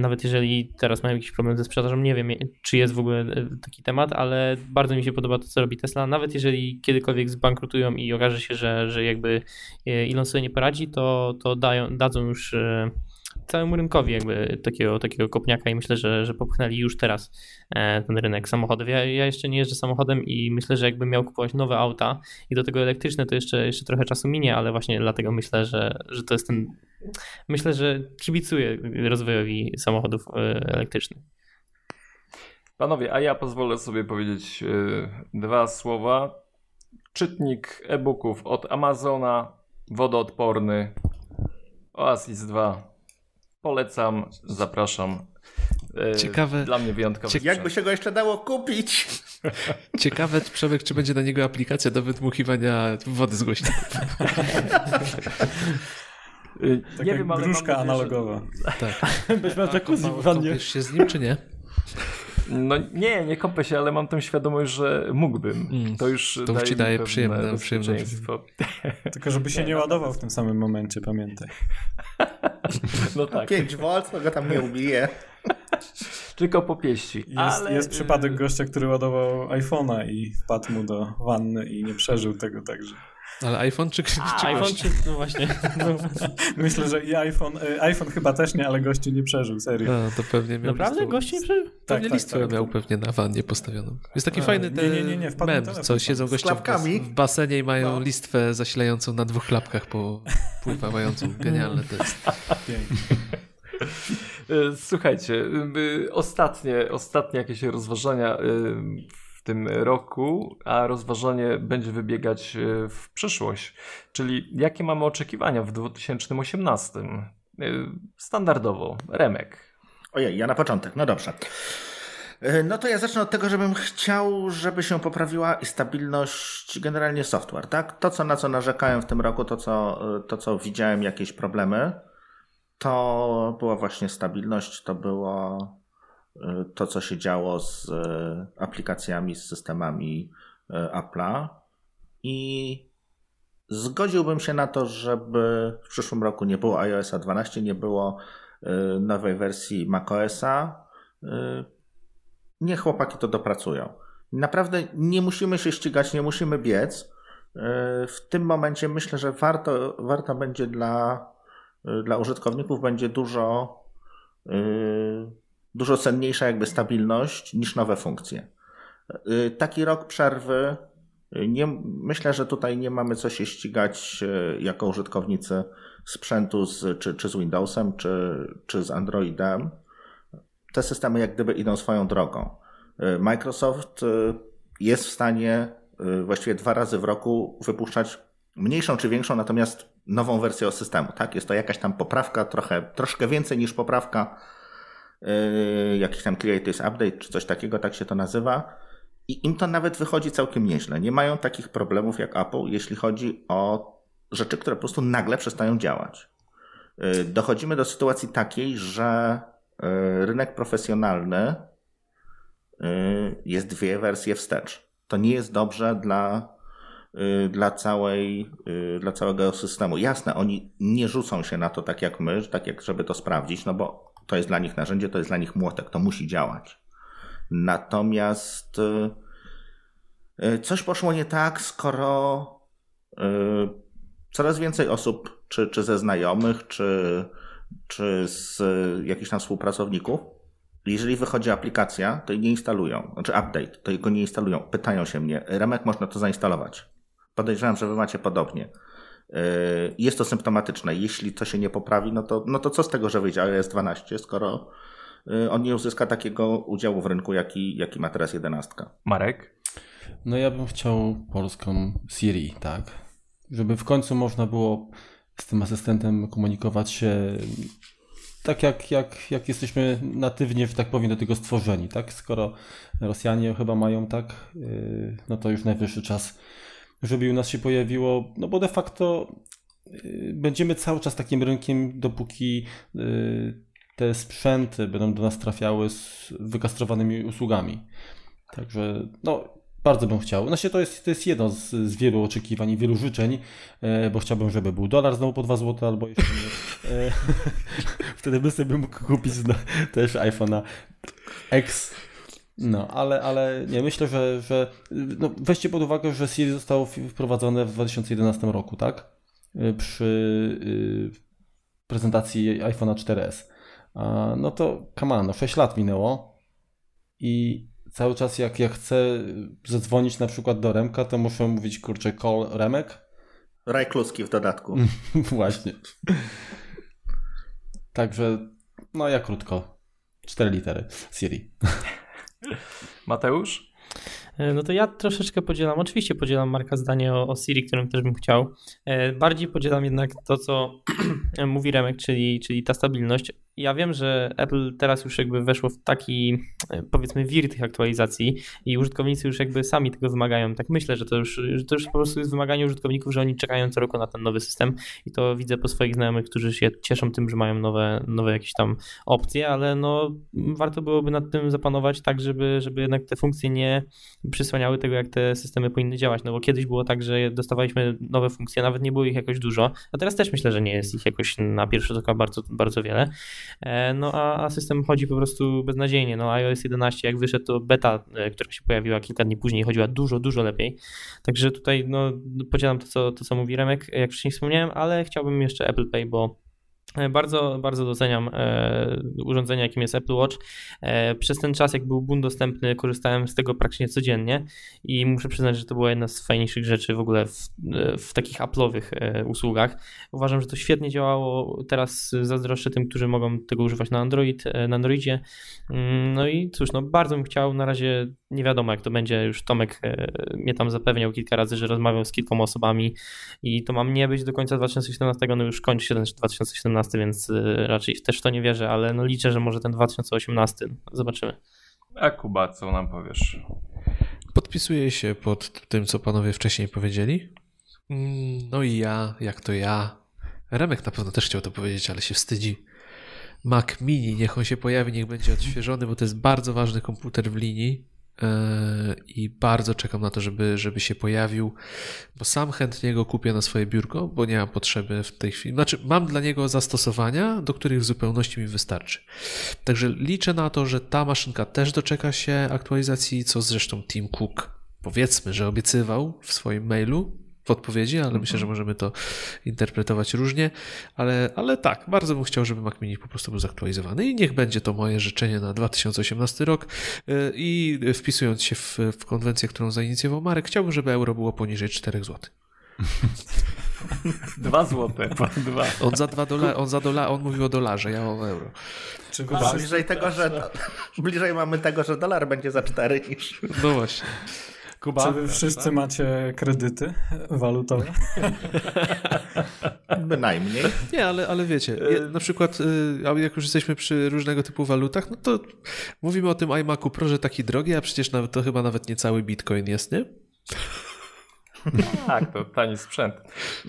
nawet jeżeli teraz mają jakiś problem ze sprzedażą, nie wiem czy jest w ogóle taki temat, ale bardzo mi się podoba to co robi Tesla, nawet jeżeli kiedykolwiek zbankrutują i okaże się, że, że jakby e, Elon sobie nie poradzi, to, to dają, dadzą już e, całemu rynkowi jakby takiego, takiego kopniaka i myślę, że, że popchnęli już teraz e, ten rynek samochodów. Ja, ja jeszcze nie jeżdżę samochodem i myślę, że jakbym miał kupować nowe auta i do tego elektryczne, to jeszcze, jeszcze trochę czasu minie, ale właśnie dlatego myślę, że, że to jest ten... Myślę, że kibicuję rozwojowi samochodów elektrycznych. Panowie, a ja pozwolę sobie powiedzieć dwa słowa czytnik e-booków od Amazona, wodoodporny, Oasis 2. Polecam, zapraszam. E, Ciekawe. Dla mnie wyjątkowe. Jakby się go jeszcze dało kupić? Ciekawe, Przemek, czy będzie na niego aplikacja do wydmuchiwania wody z głośników. nie wiem, ale gruszka analogowa. Że... Tak. Byś miał jacuzzi w wannie. się z nim, czy nie? No nie, nie kąpę się, ale mam tę świadomość, że mógłbym. Mm, to już to daje, ci daje przyjemne, Tylko żeby się nie ładował w tym samym momencie, pamiętaj. No tak. 5 V, to go tam nie ubije. Tylko po pieści. Jest, ale... jest przypadek gościa, który ładował iPhone'a i wpadł mu do wanny i nie przeżył tego także. Ale iPhone czy, czy A, iPhone czy, no właśnie. Myślę, że i iPhone, y, iPhone chyba też nie, ale gościu nie przeżył, serio. A, to pewnie miał Naprawdę? Listwo... Gościu nie przeżył? Tak, pewnie tak, listwę tak, miał tak. pewnie na wannie postawioną. Jest taki A, fajny nie, nie, nie, nie, mem, co siedzą goście w basenie i mają no. listwę zasilającą na dwóch klapkach po pływającą. Genialne to jest. Słuchajcie, y, ostatnie, ostatnie jakieś rozważania y, w tym roku, a rozważanie będzie wybiegać e, w przyszłość. Czyli jakie mamy oczekiwania w 2018? E, standardowo, Remek. Ojej, ja na początek, no dobrze. E, no to ja zacznę od tego, żebym chciał, żeby się poprawiła i stabilność generalnie software, tak? To, co, na co narzekałem w tym roku, to co, to, co widziałem jakieś problemy, to była właśnie stabilność, to było to, co się działo z e, aplikacjami, z systemami e, Apple'a i zgodziłbym się na to, żeby w przyszłym roku nie było iOS 12, nie było e, nowej wersji macOSa. Niech chłopaki to dopracują. Naprawdę nie musimy się ścigać, nie musimy biec. W tym momencie myślę, że warto, warto będzie dla, dla użytkowników będzie dużo dużo cenniejsza jakby stabilność niż nowe funkcje. Y, taki rok przerwy, y, nie, myślę, że tutaj nie mamy co się ścigać y, jako użytkownicy sprzętu z, czy, czy z Windowsem, czy, czy z Androidem. Te systemy jak gdyby idą swoją drogą. Microsoft jest w stanie właściwie dwa razy w roku wypuszczać mniejszą czy większą, natomiast nową wersję systemu. Tak? Jest to jakaś tam poprawka, trochę, troszkę więcej niż poprawka jakiś tam Creators Update czy coś takiego, tak się to nazywa. I im to nawet wychodzi całkiem nieźle. Nie mają takich problemów jak Apple, jeśli chodzi o rzeczy, które po prostu nagle przestają działać. Yy, dochodzimy do sytuacji takiej, że yy, rynek profesjonalny yy, jest dwie wersje wstecz. To nie jest dobrze dla dla, całej, dla całego systemu. Jasne, oni nie rzucą się na to tak jak my, tak jak żeby to sprawdzić, no bo to jest dla nich narzędzie, to jest dla nich młotek, to musi działać. Natomiast y, coś poszło nie tak, skoro coraz więcej osób, czy, czy ze znajomych, czy, czy z jakichś tam współpracowników, jeżeli wychodzi aplikacja, to jej nie instalują. Znaczy update, to go nie instalują. Pytają się mnie, Remek, można to zainstalować. Podejrzewam, że wy macie podobnie. Yy, jest to symptomatyczne. Jeśli to się nie poprawi, no to, no to co z tego, że wyjdzie iOS 12, skoro yy, on nie uzyska takiego udziału w rynku, jaki, jaki ma teraz 11. Marek? No ja bym chciał polską Siri, tak. Żeby w końcu można było z tym asystentem komunikować się tak jak, jak, jak jesteśmy natywnie, że tak powiem, do tego stworzeni, tak? Skoro Rosjanie chyba mają tak, yy, no to już najwyższy czas żeby u nas się pojawiło, no bo de facto y, będziemy cały czas takim rynkiem, dopóki y, te sprzęty będą do nas trafiały z wykastrowanymi usługami. Także no, bardzo bym chciał. Znaczy to jest, to jest jedno z, z wielu oczekiwań i wielu życzeń, e, bo chciałbym, żeby był dolar znowu po 2 zł albo jeszcze. E, wtedy bym sobie mógł kupić też iPhone'a X no, ale, ale nie, myślę, że, że no, weźcie pod uwagę, że Siri zostało wprowadzone w 2011 roku, tak? Y, przy y, prezentacji iPhone'a 4S. A, no to, come on, no 6 lat minęło i cały czas jak ja chcę zadzwonić na przykład do Remka, to muszę mówić, kurczę, call Remek. Raj kluski w dodatku. Właśnie. Także, no ja krótko. Cztery litery. Siri. Mateusz? E, no to ja troszeczkę podzielam, oczywiście podzielam Marka zdanie o, o Siri, którym też bym chciał. E, bardziej podzielam jednak to, co mówi Remek, czyli, czyli ta stabilność ja wiem, że Apple teraz już jakby weszło w taki e, powiedzmy wir tych aktualizacji i użytkownicy już jakby sami tego wymagają. Tak myślę, że to już, że to już po prostu jest wymaganie użytkowników, że oni czekają co roku na ten nowy system i to widzę po swoich znajomych, którzy się cieszą tym, że mają nowe, nowe jakieś tam opcje, ale no warto byłoby nad tym zapanować tak, żeby, żeby jednak te funkcje nie przysłaniały tego, jak te systemy powinny działać, no bo kiedyś było tak, że dostawaliśmy nowe funkcje, nawet nie było ich jakoś dużo, a teraz też myślę, że nie jest ich jakoś na pierwszy rzut oka bardzo, bardzo wiele. E, no a, a system chodzi po prostu beznadziejnie. No iOS 11 jak wyszedł, to beta, e, która się pojawiła kilka dni później, chodziła dużo, dużo lepiej. Także tutaj no, podzielam to co, to, co mówi Remek, jak wcześniej wspomniałem, ale chciałbym jeszcze Apple Pay, bo bardzo, bardzo doceniam e, urządzenie, jakim jest Apple Watch. E, przez ten czas, jak był bunt dostępny, korzystałem z tego praktycznie codziennie i muszę przyznać, że to była jedna z fajniejszych rzeczy w ogóle w, w takich Apple'owych e, usługach. Uważam, że to świetnie działało. Teraz zazdroszczę tym, którzy mogą tego używać na Android, e, na Androidzie. Mm, no i cóż, no bardzo bym chciał. Na razie nie wiadomo, jak to będzie. Już Tomek e, mnie tam zapewniał kilka razy, że rozmawiał z kilkoma osobami i to mam nie być do końca 2017, no już kończy się ten 2017, więc e, raczej też w to nie wierzę, ale no liczę, że może ten 2018. Zobaczymy. A Kuba, co nam powiesz? Podpisuję się pod tym, co panowie wcześniej powiedzieli. No i ja, jak to ja. Remek na pewno też chciał to powiedzieć, ale się wstydzi. Mac Mini, niech on się pojawi, niech będzie odświeżony, bo to jest bardzo ważny komputer w linii. I bardzo czekam na to, żeby, żeby się pojawił, bo sam chętnie go kupię na swoje biurko, bo nie mam potrzeby w tej chwili. Znaczy, mam dla niego zastosowania, do których w zupełności mi wystarczy. Także liczę na to, że ta maszynka też doczeka się aktualizacji, co zresztą Tim Cook powiedzmy, że obiecywał w swoim mailu, w odpowiedzi, ale myślę, że mhm. możemy to interpretować różnie. Ale, ale tak, bardzo bym chciał, żeby Mac Mini po prostu był zaktualizowany i niech będzie to moje życzenie na 2018 rok. Y, I wpisując się w, w konwencję, którą zainicjował Marek, chciałbym, żeby euro było poniżej 4 zł. Dwa złote, dwa. On za dwa dolary, on za dolar, on mówił o dolarze, ja o euro. Czy bliżej tego, że bliżej mamy tego, że dolar będzie za cztery niż. No właśnie. Kuba, Czy wy wszyscy tak? macie kredyty walutowe? Bynajmniej. Nie, ale, ale wiecie, na przykład jak już jesteśmy przy różnego typu walutach, no to mówimy o tym iMacu Pro, że taki drogi, a przecież nawet, to chyba nawet nie cały bitcoin jest, nie? tak, to tani sprzęt.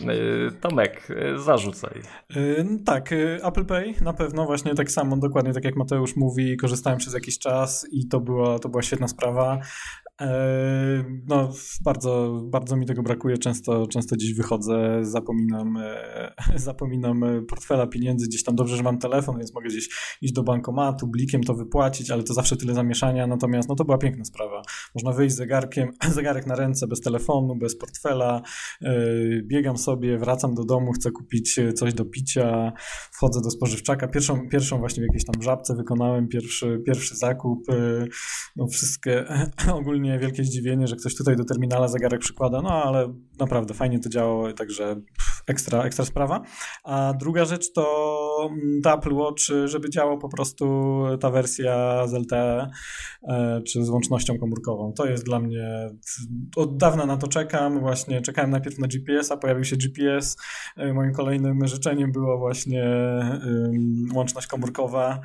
Y, Tomek, y, zarzucaj. Y, tak, Apple Pay na pewno właśnie tak samo, dokładnie tak jak Mateusz mówi, korzystałem przez jakiś czas i to była, to była świetna sprawa. E, no, bardzo, bardzo mi tego brakuje. Często, często gdzieś wychodzę, zapominam, e, zapominam portfela pieniędzy. Gdzieś tam dobrze, że mam telefon, więc mogę gdzieś iść do bankomatu, blikiem to wypłacić, ale to zawsze tyle zamieszania. Natomiast no, to była piękna sprawa. Można wyjść zegarkiem, zegarek na ręce, bez telefonu, bez portfela. E, biegam sobie, wracam do domu, chcę kupić coś do picia, wchodzę do spożywczaka. Pierwszą, pierwszą właśnie w jakiejś tam żabce wykonałem pierwszy, pierwszy zakup. No, wszystkie ogólnie wielkie zdziwienie, że ktoś tutaj do terminala zegarek przykłada, no ale naprawdę fajnie to działało, także ekstra, ekstra sprawa. A druga rzecz to mm, ta Apple Watch, żeby działał po prostu ta wersja z LTE e, czy z łącznością komórkową. To jest dla mnie, od dawna na to czekam, właśnie czekałem najpierw na GPS-a, pojawił się GPS, e, moim kolejnym życzeniem było właśnie łączność komórkowa.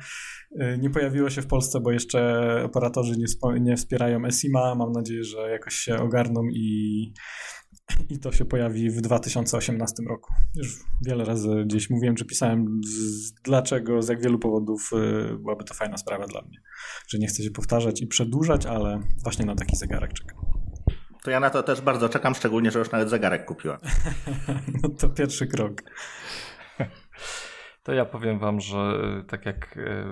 E, nie pojawiło się w Polsce, bo jeszcze operatorzy nie, nie wspierają ESIMA. Mam nadzieję, że jakoś się ogarną i, i to się pojawi w 2018 roku. Już wiele razy gdzieś mówiłem, czy pisałem, z, dlaczego, z jak wielu powodów e, byłaby to fajna sprawa dla mnie. Że nie chcę się powtarzać i przedłużać, ale właśnie na taki zegarek czekam. To ja na to też bardzo czekam, szczególnie, że już nawet zegarek kupiłem. no to pierwszy krok. To ja powiem wam, że e, tak jak e,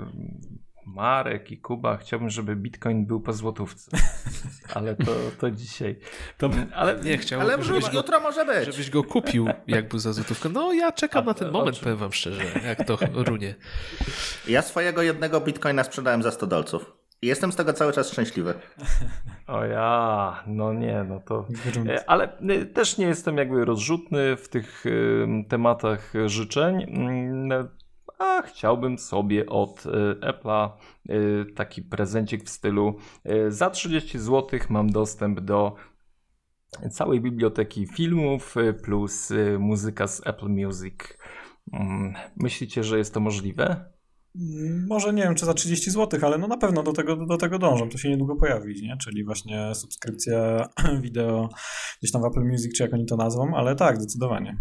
Marek i Kuba, chciałbym, żeby Bitcoin był po złotówce. Ale to, to dzisiaj. To, ale nie chciałbym, ale żebyś go, jutro może być. Żebyś go kupił jak był za złotówkę. No ja czekam A, na ten moment, powiem wam szczerze, jak to runie. Ja swojego jednego Bitcoina sprzedałem za 100 dolców. Jestem z tego cały czas szczęśliwy. O ja, no nie, no to. E, ale e, też nie jestem jakby rozrzutny w tych tematach życzeń. Mm, a chciałbym sobie od Apple'a taki prezencik w stylu e, za 30 zł mam dostęp do całej biblioteki filmów plus muzyka z Apple Music. Mm, myślicie, że jest to możliwe? Może nie wiem, czy za 30 zł, ale no na pewno do tego, do tego dążą. To się niedługo pojawi, nie? Czyli właśnie subskrypcja wideo gdzieś tam w Apple Music, czy jak oni to nazwą, ale tak, zdecydowanie.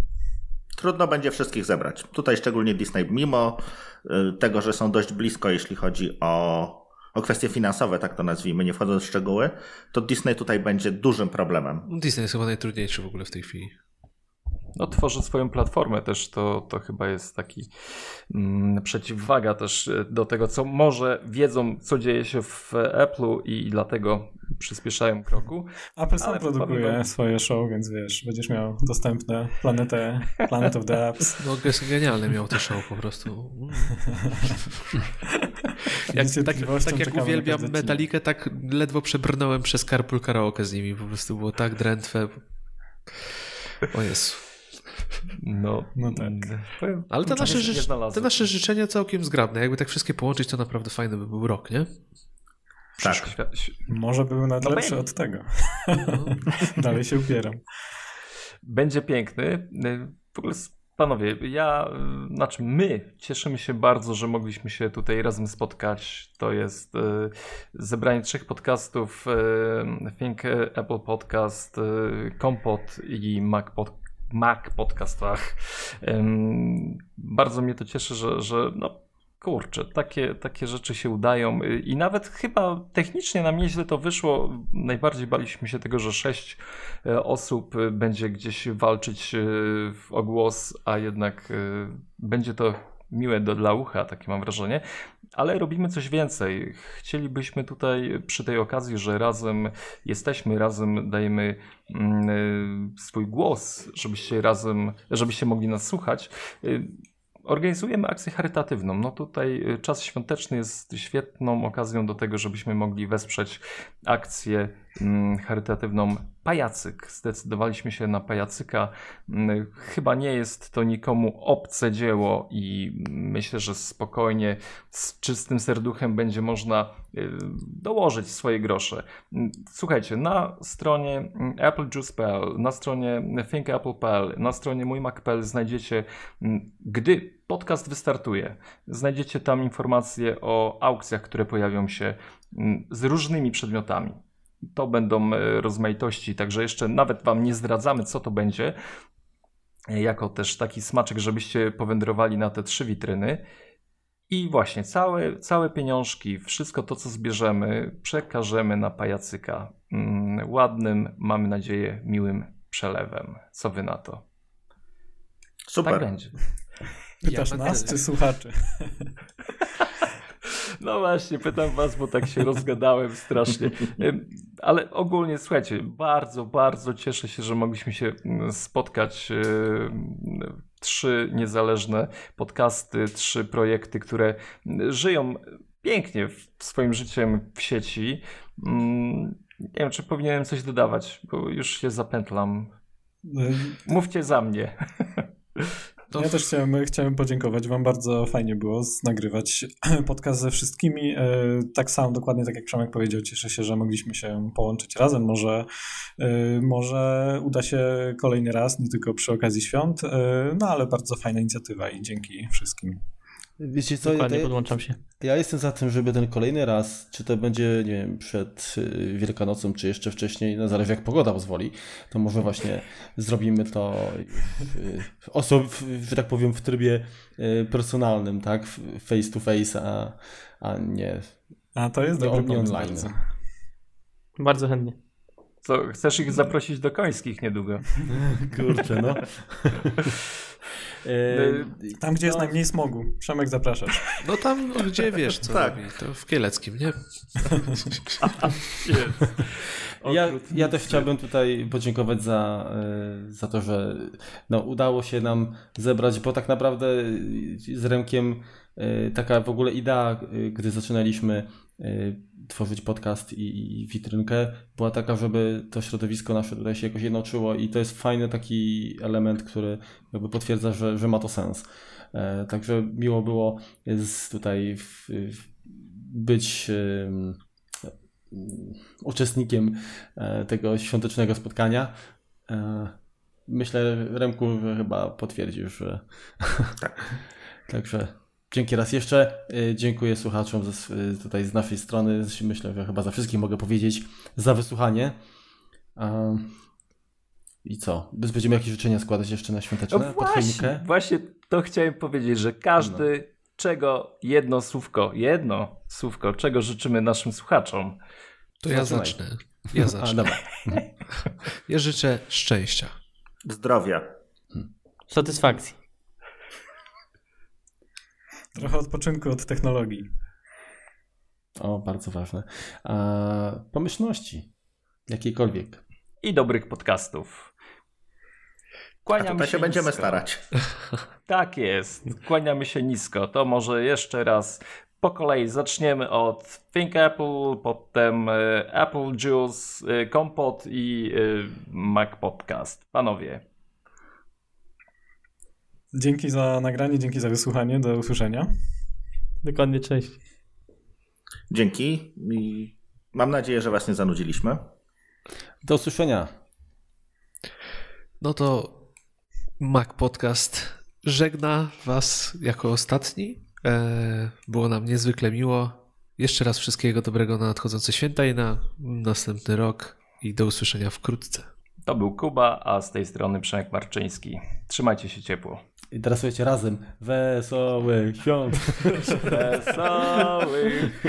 Trudno będzie wszystkich zebrać. Tutaj szczególnie Disney, mimo y, tego, że są dość blisko, jeśli chodzi o, o kwestie finansowe, tak to nazwijmy, nie wchodząc w szczegóły, to Disney tutaj będzie dużym problemem. Disney jest chyba najtrudniejszy w ogóle w tej chwili no, tworzy swoją platformę też, to, to chyba jest taki mm, przeciwwaga też e, do tego, co może wiedzą, co dzieje się w Apple'u i dlatego przyspieszają kroku. Apple sam produkuje swoje show, więc wiesz, będziesz miał dostępne planetę, Planet of the Apps. No, genialny miał to show po prostu. jak, tak, tak jak uwielbiam Metalikę, tak ledwo przebrnąłem przez Carpool Karaoke z nimi, po prostu było tak drętwe. O Jezu. No, no tak. Powiem, Ale te nasze, ży- te nasze życzenia całkiem zgrabne. Jakby tak wszystkie połączyć, to naprawdę fajny by był rok, nie? Tak. Może były nawet no lepsze od tego. No. Dalej się upieram. Będzie piękny. W ogóle Panowie, ja, znaczy my cieszymy się bardzo, że mogliśmy się tutaj razem spotkać. To jest y, zebranie trzech podcastów, y, Think Apple Podcast, y, Kompot i Mac Podcast Mac podcastach. Bardzo mnie to cieszy, że, że no, kurczę, takie, takie rzeczy się udają i nawet chyba technicznie nam nieźle to wyszło. Najbardziej baliśmy się tego, że sześć e, osób będzie gdzieś walczyć e, o głos, a jednak e, będzie to miłe do, dla ucha, takie mam wrażenie. Ale robimy coś więcej. Chcielibyśmy tutaj przy tej okazji, że razem jesteśmy, razem dajemy mm, swój głos, żebyście razem, żebyście mogli nas słuchać. Y, organizujemy akcję charytatywną. No tutaj y, czas świąteczny jest świetną okazją do tego, żebyśmy mogli wesprzeć akcję charytatywną pajacyk. Zdecydowaliśmy się na pajacyka. Mm, chyba nie jest to nikomu obce dzieło i myślę, że spokojnie, z czystym serduchem będzie można y, dołożyć swoje grosze. Mm, słuchajcie, na stronie applejuice.pl, na stronie thinkapple.pl, na stronie mójmac.pl znajdziecie, gdy podcast wystartuje, znajdziecie tam informacje o aukcjach, które pojawią się z różnymi przedmiotami to będą e, rozmaitości, także jeszcze nawet Wam nie zdradzamy, co to będzie, jako też taki smaczek, żebyście powędrowali na te trzy witryny. I właśnie całe, całe pieniążki, wszystko to, co zbierzemy, przekażemy na pajacyka. Mm, ładnym, mamy nadzieję, miłym przelewem. Co wy na to? Super. Tak będzie. Pytasz ja nas czy słuchaczy? No właśnie, pytam was, bo tak się rozgadałem strasznie. Ale ogólnie słuchajcie, bardzo, bardzo cieszę się, że mogliśmy się mm, spotkać. Trzy niezależne podcasty, trzy projekty, które żyją pięknie swoim życiem w sieci. Mm, nie wiem, czy powinienem coś dodawać, bo już się zapętlam. Mówcie za mnie. To... Ja też chciałem, chciałem podziękować Wam. Bardzo fajnie było nagrywać podcast ze wszystkimi. E, tak samo, dokładnie tak jak Przemek powiedział, cieszę się, że mogliśmy się połączyć razem. Może, e, może uda się kolejny raz, nie tylko przy okazji świąt. E, no ale bardzo fajna inicjatywa i dzięki wszystkim. Wiecie co, Dokładnie, ja, podłączam się. Ja jestem za tym, żeby ten kolejny raz, czy to będzie, nie wiem, przed y, Wielkanocą, czy jeszcze wcześniej, no zależy jak pogoda pozwoli, to może właśnie zrobimy to w, osob, że tak powiem, w trybie y, personalnym, tak, face to face, a, a nie A to jest dobry nie online. Bardzo. bardzo chętnie. Co, chcesz ich zaprosić do końskich niedługo? Kurczę, no. E, tam, gdzie jest no. najmniej smogu. Przemek, zapraszasz. No tam, no, gdzie wiesz, co tak. robi. To w Kieleckim, nie? Ja, ja też chciałbym tutaj podziękować za, e, za to, że no, udało się nam zebrać, bo tak naprawdę z Remkiem e, taka w ogóle idea, gdy zaczynaliśmy tworzyć podcast i, i witrynkę, była taka, żeby to środowisko nasze tutaj się jakoś jednoczyło i to jest fajny taki element, który jakby potwierdza, że, że ma to sens. E, także miło było tutaj być uczestnikiem e, tego świątecznego spotkania. E, myślę, Remku, chyba potwierdzisz, że tak. Także Dzięki raz jeszcze. Y, dziękuję słuchaczom z, tutaj z naszej strony. Myślę, że chyba za wszystkich mogę powiedzieć za wysłuchanie. I co? Będziemy jakieś życzenia składać jeszcze na świąteczne? No właśnie, właśnie to chciałem powiedzieć, że każdy, no. czego jedno słówko, jedno słówko, czego życzymy naszym słuchaczom. To ja zacznę. Ja zacznę. A, ja życzę szczęścia. Zdrowia. Satysfakcji. Trochę odpoczynku od technologii. O, bardzo ważne. A, pomyślności. Jakiejkolwiek. I dobrych podcastów. Kłaniamy się, się będziemy starać. Tak jest. Kłaniamy się nisko. To może jeszcze raz po kolei zaczniemy od Think Apple, potem e, Apple Juice, e, Kompot i e, Mac Podcast. Panowie. Dzięki za nagranie, dzięki za wysłuchanie. Do usłyszenia. Dokładnie, cześć. Dzięki i mam nadzieję, że Was nie zanudziliśmy. Do usłyszenia. No to Mac Podcast żegna Was jako ostatni. E, było nam niezwykle miło. Jeszcze raz wszystkiego dobrego na nadchodzące święta i na następny rok i do usłyszenia wkrótce. To był Kuba, a z tej strony Przemek Marczyński. Trzymajcie się ciepło. I teraz słuchajcie razem. Wesołych świąt. Wesołych.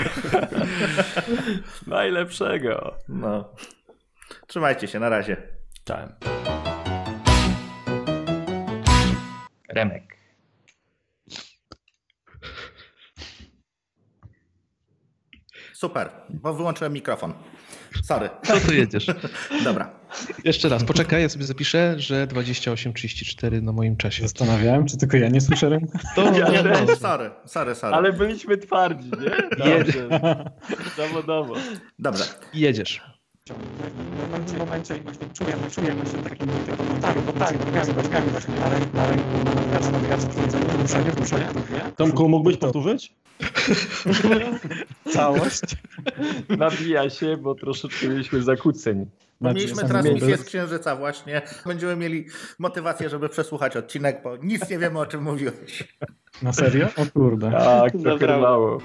Najlepszego. No. Trzymajcie się, na razie. Cześć. Remek. Super, bo wyłączyłem mikrofon. Sorry. Co tu jedziesz? Dobra. Jeszcze raz, poczekaj, ja sobie zapiszę, że 28.34 na moim czasie. Zastanawiałem, czy tylko ja nie słyszę. To ja nie, nie, sorry, sorry, sorry. Ale byliśmy twardzi, nie? Dobrze. Zawodowo. Dobrze. Jedziesz. W momencie, momencie właśnie czujemy, czujemy się takim, takim notaru, nogami, nogami właśnie na ręku, na ręku, nawigacja, nawigacja, wprowadzenie, ruszenie, ruszenie, nie? Tomku, mógłbyś powtórzyć? Całość. Nabija się, bo troszeczkę mieliśmy zakłóceń. Mieliśmy transmisję z Księżyca właśnie. Będziemy mieli motywację, żeby przesłuchać odcinek, bo nic nie wiemy o czym mówiłeś. Na serio? O kurde. Tak, Naprawdę. mało.